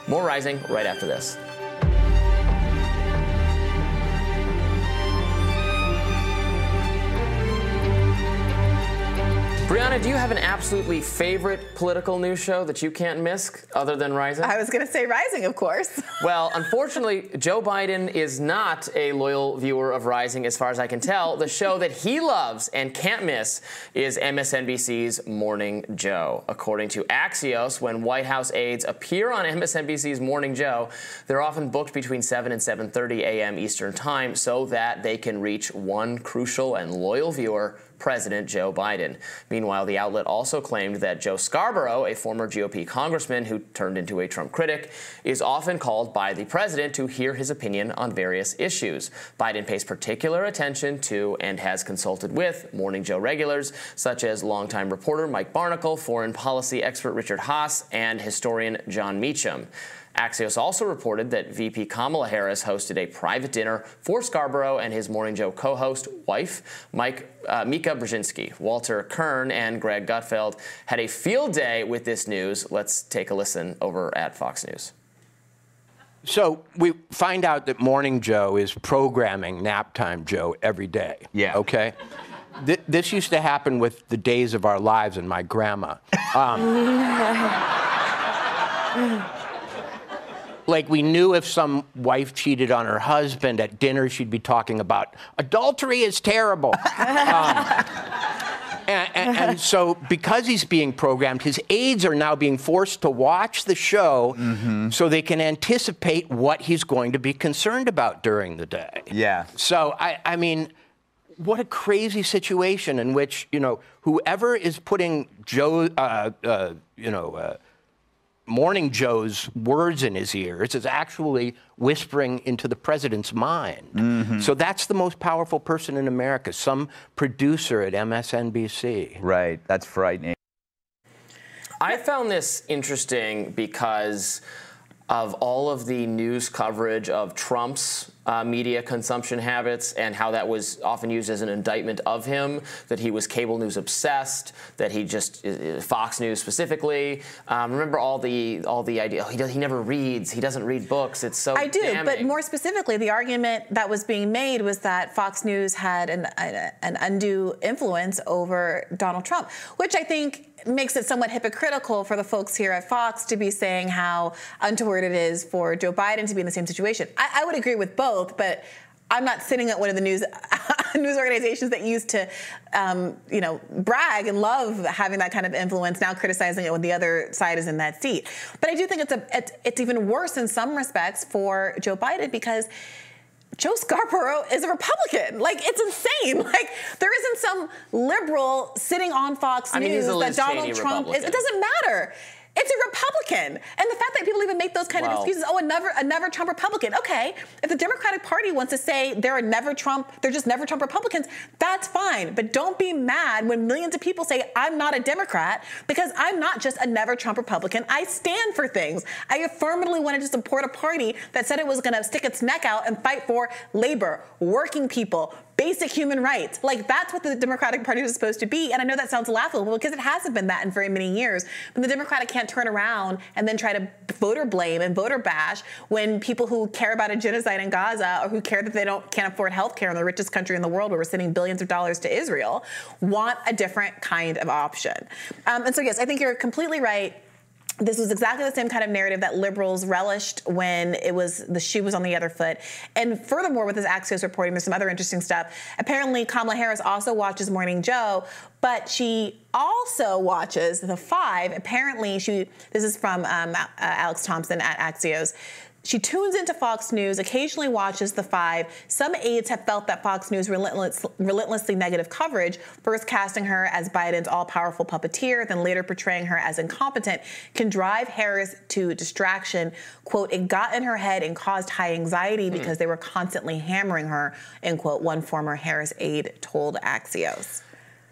A: More rising right after this. Brianna, do you have an absolutely favorite political news show that you can't miss other than Rising?
B: I was going to say Rising, of course.
A: well, unfortunately, Joe Biden is not a loyal viewer of Rising, as far as I can tell. The show that he loves and can't miss is MSNBC's Morning Joe. According to Axios, when White House aides appear on MSNBC's Morning Joe, they're often booked between 7 and 7:30 a.m. Eastern Time so that they can reach one crucial and loyal viewer President Joe Biden. Meanwhile, the outlet also claimed that Joe Scarborough, a former GOP congressman who turned into a Trump critic, is often called by the president to hear his opinion on various issues. Biden pays particular attention to and has consulted with Morning Joe regulars such as longtime reporter Mike Barnicle, foreign policy expert Richard Haass, and historian Jon Meacham. Axios also reported that VP Kamala Harris hosted a private dinner for Scarborough and his Morning Joe co-host, wife, Mike uh, Mika Brzezinski. Walter Kirn and Greg Gutfeld had a field day with this news. Let's take a listen over at Fox News.
W: So we find out that Morning Joe is programming Nap Time Joe every day.
X: Yeah.
W: Okay. Th- this used to happen with the days of our lives and my grandma. Um, like we knew if some wife cheated on her husband at dinner, she'd be talking about adultery is terrible. um, and, and, and, so, because he's being programmed, his aides are now being forced to watch the show mm-hmm. so they can anticipate what he's going to be concerned about during the day.
X: Yeah.
W: So, I, I mean, what a crazy situation in which, you know, whoever is putting Joe, uh, uh, you know, uh, Morning Joe's words in his ears is actually whispering into the president's mind. Mm-hmm. So that's the most powerful person in America, some producer at MSNBC.
X: Right, that's frightening.
A: I found this interesting because of all of the news coverage of Trump's uh, media consumption habits and how that was often used as an indictment of him, that he was cable news obsessed, that he just uh, uh, Fox News specifically. Um, remember all the all the idea he does, he never reads, he doesn't read books. It's so
B: I do,
A: damning.
B: but more specifically, the argument that was being made was that Fox News had an, an, an undue influence over Donald Trump, which I think makes it somewhat hypocritical for the folks here at Fox to be saying how untoward it is for Joe Biden to be in the same situation. I, I would agree with both both, but I'm not sitting at one of the news news organizations that used to, um, you know, brag and love having that kind of influence. Now criticizing it when the other side is in that seat. But I do think it's a it's, it's even worse in some respects for Joe Biden because. Joe Scarborough is a Republican. Like it's insane. Like there isn't some liberal sitting on Fox
A: I mean,
B: News
A: that
B: Donald
A: Cheney
B: Trump
A: Republican.
B: is. It doesn't matter. It's a Republican. And the fact that people even make those kind of excuses, oh, a never, a never Trump Republican. Okay, if the Democratic Party wants to say they're a never Trump, they're just never Trump Republicans, that's fine. But don't be mad when millions of people say, I'm not a Democrat, because I'm not just a never Trump Republican. I stand for things. I affirmatively wanted to support a party that said it was going to stick its neck out and fight for labor, working people, basic human rights. Like that's what the Democratic Party was supposed to be. And I know that sounds laughable because it hasn't been that in very many years. But the Democratic can't turn around and then try to voter blame and voter bash when people who care about a genocide in Gaza or who care that they don't can't afford health care in the richest country in the world where we're sending billions of dollars to Israel want a different kind of option. Um, and so yes, I think you're completely right this was exactly the same kind of narrative that liberals relished when it was the shoe was on the other foot. And furthermore, with this Axios reporting, there's some other interesting stuff. Apparently, Kamala Harris also watches Morning Joe, but she also watches The Five. Apparently, she this is from um, Alex Thompson at Axios she tunes into Fox News, occasionally watches The Five. Some aides have felt that Fox News relentless, relentlessly negative coverage, first casting her as Biden's all powerful puppeteer, then later portraying her as incompetent, can drive Harris to distraction. Quote, it got in her head and caused high anxiety because they were constantly hammering her, end quote, one former Harris aide told Axios.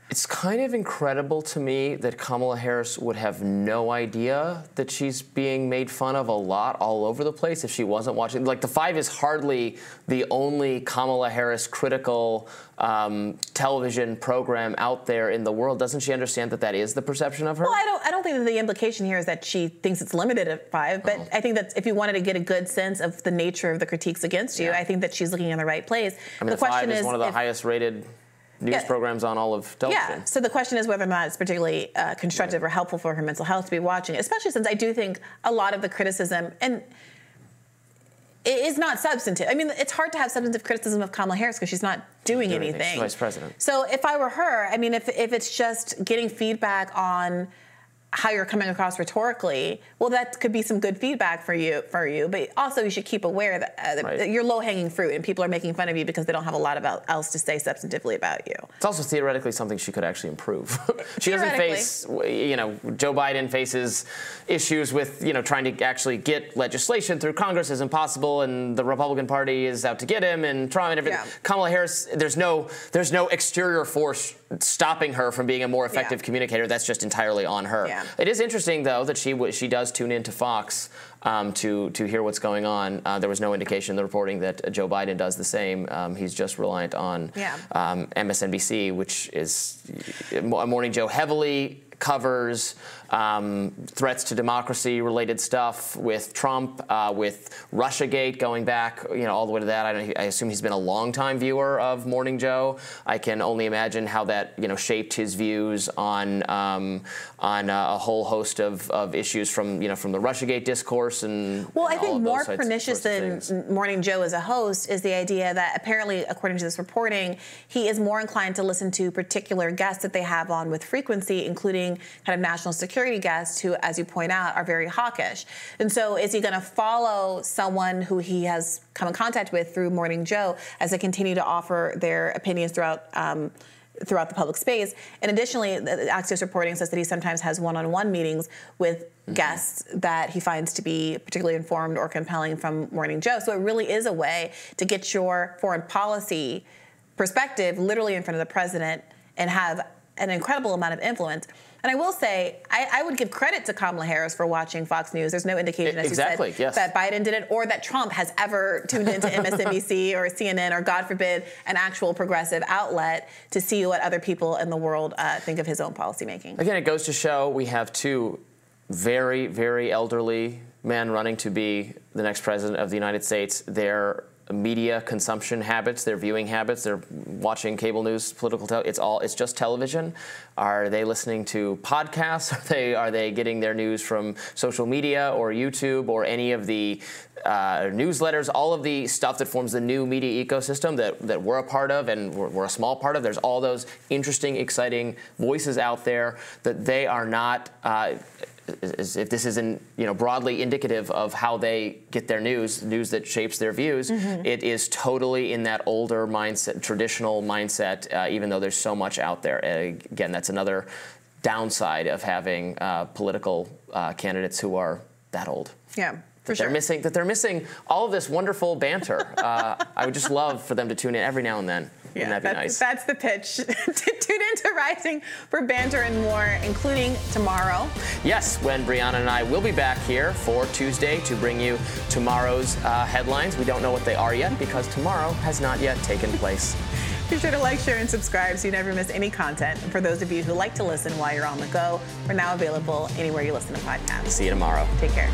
A: It's kind of incredible to me that Kamala Harris would have no idea that she's being made fun of a lot all over the place if she wasn't watching. Like, The Five is hardly the only Kamala Harris critical um, television program out there in the world. Doesn't she understand that that is the perception of her?
B: Well, I don't. I don't think that the implication here is that she thinks it's limited at five. But I think that if you wanted to get a good sense of the nature of the critiques against you, I think that she's looking in the right place.
A: I mean,
B: the
A: The Five
B: question
A: is,
B: is
A: one of the
B: if-
A: highest rated news
B: Yeah.
A: programs on all of television.
B: Yeah. So the question is whether or not it's particularly uh, constructive or helpful for her mental health to be watching, especially since I do think a lot of the criticism and it is not substantive. I mean, it's hard to have substantive criticism of Kamala Harris because she's not doing
A: Doing
B: anything.
A: She's vice president.
B: So if I were her, I mean, if if it's just getting feedback on how you're coming across rhetorically, well, that could be some good feedback for you. For you, but also you should keep aware that, uh, that you're low hanging fruit, and people are making fun of you because they don't have a lot about else to say substantively about you.
A: It's also theoretically something she could actually improve. she doesn't face, you know, Joe Biden faces issues with, you know, trying to actually get legislation through Congress is impossible, and the Republican Party is out to get him, and Trump and everything. Kamala Harris, there's no, there's no exterior force stopping her from being a more effective communicator. That's just entirely on her.
B: Yeah.
A: It is interesting though that she she does tune into Fox um, to to hear what's going on. Uh, there was no indication in the reporting that Joe Biden does the same. Um, he's just reliant on
B: Yeah.
A: um, MSNBC, which is uh, Morning Joe heavily covers um, threats to democracy related stuff with Trump, uh, with Russiagate going back, you know, all the way to that. I, don't, I assume he's been a longtime viewer of Morning Joe. I can only imagine how that, you know, shaped his views on um, on uh, a whole host of, of issues from, you know, from the Russiagate discourse and
B: Well, I
A: all
B: think more pernicious than Morning Joe as a host is the idea that apparently, according to this reporting, he is more inclined to listen to particular guests that they have on with frequency, including kind of national security guests who, as you point out, are very hawkish. And so, is he going to follow someone who he has come in contact with through Morning Joe as they continue to offer their opinions throughout? Um, throughout the public space. And additionally, Axios reporting says that he sometimes has one-on-one meetings with guests that he finds to be particularly informed or compelling from Morning Joe. So it really is a way to get your foreign policy perspective literally in front of the president and have an incredible amount of influence. And I will say, I, I would give credit to Kamala Harris for watching Fox News. There's no indication, as
A: Exactly,
B: you said,
A: yes.
B: that Biden did it or that Trump has ever tuned into MSNBC or CNN or, God forbid, an actual progressive outlet to see what other people in the world uh, think of his own policymaking.
A: Again, it goes to show we have two very, very elderly men running to be the next president of the United States. Their media consumption habits, their viewing habits, they're watching cable news, political it's all it's just television. Are they listening to podcasts? Are they are they getting their news from social media or YouTube or any of the uh, newsletters, all of the stuff that forms the new media ecosystem that, that we're a part of and we're, we're a small part of. There's all those interesting, exciting voices out there that they are not. Uh, is- if this isn't you know broadly indicative of how they get their news, news that shapes their views,
B: Mhm.
A: it is totally in that older mindset, traditional mindset. Uh, even though there's so much out there, Uh, again, that's another downside of having uh, political uh, candidates who are that old.
B: Yeah, for
A: That
B: sure.
A: they're missing that they're missing all of this wonderful banter. uh, I would just love for them to tune in every now and then. Wouldn't that be
B: that's,
A: nice?
B: that's the pitch. Tune into Rising for banter and more, including tomorrow.
A: Yes, when Brianna and I will be back here for Tuesday to bring you tomorrow's uh, headlines. We don't know what they are yet because tomorrow has not yet taken place.
B: Be sure to like, share, and subscribe so you never miss any content. And for those of you who like to listen while you're on the go, we're now available anywhere you listen to podcasts.
A: See you tomorrow.
B: Take care.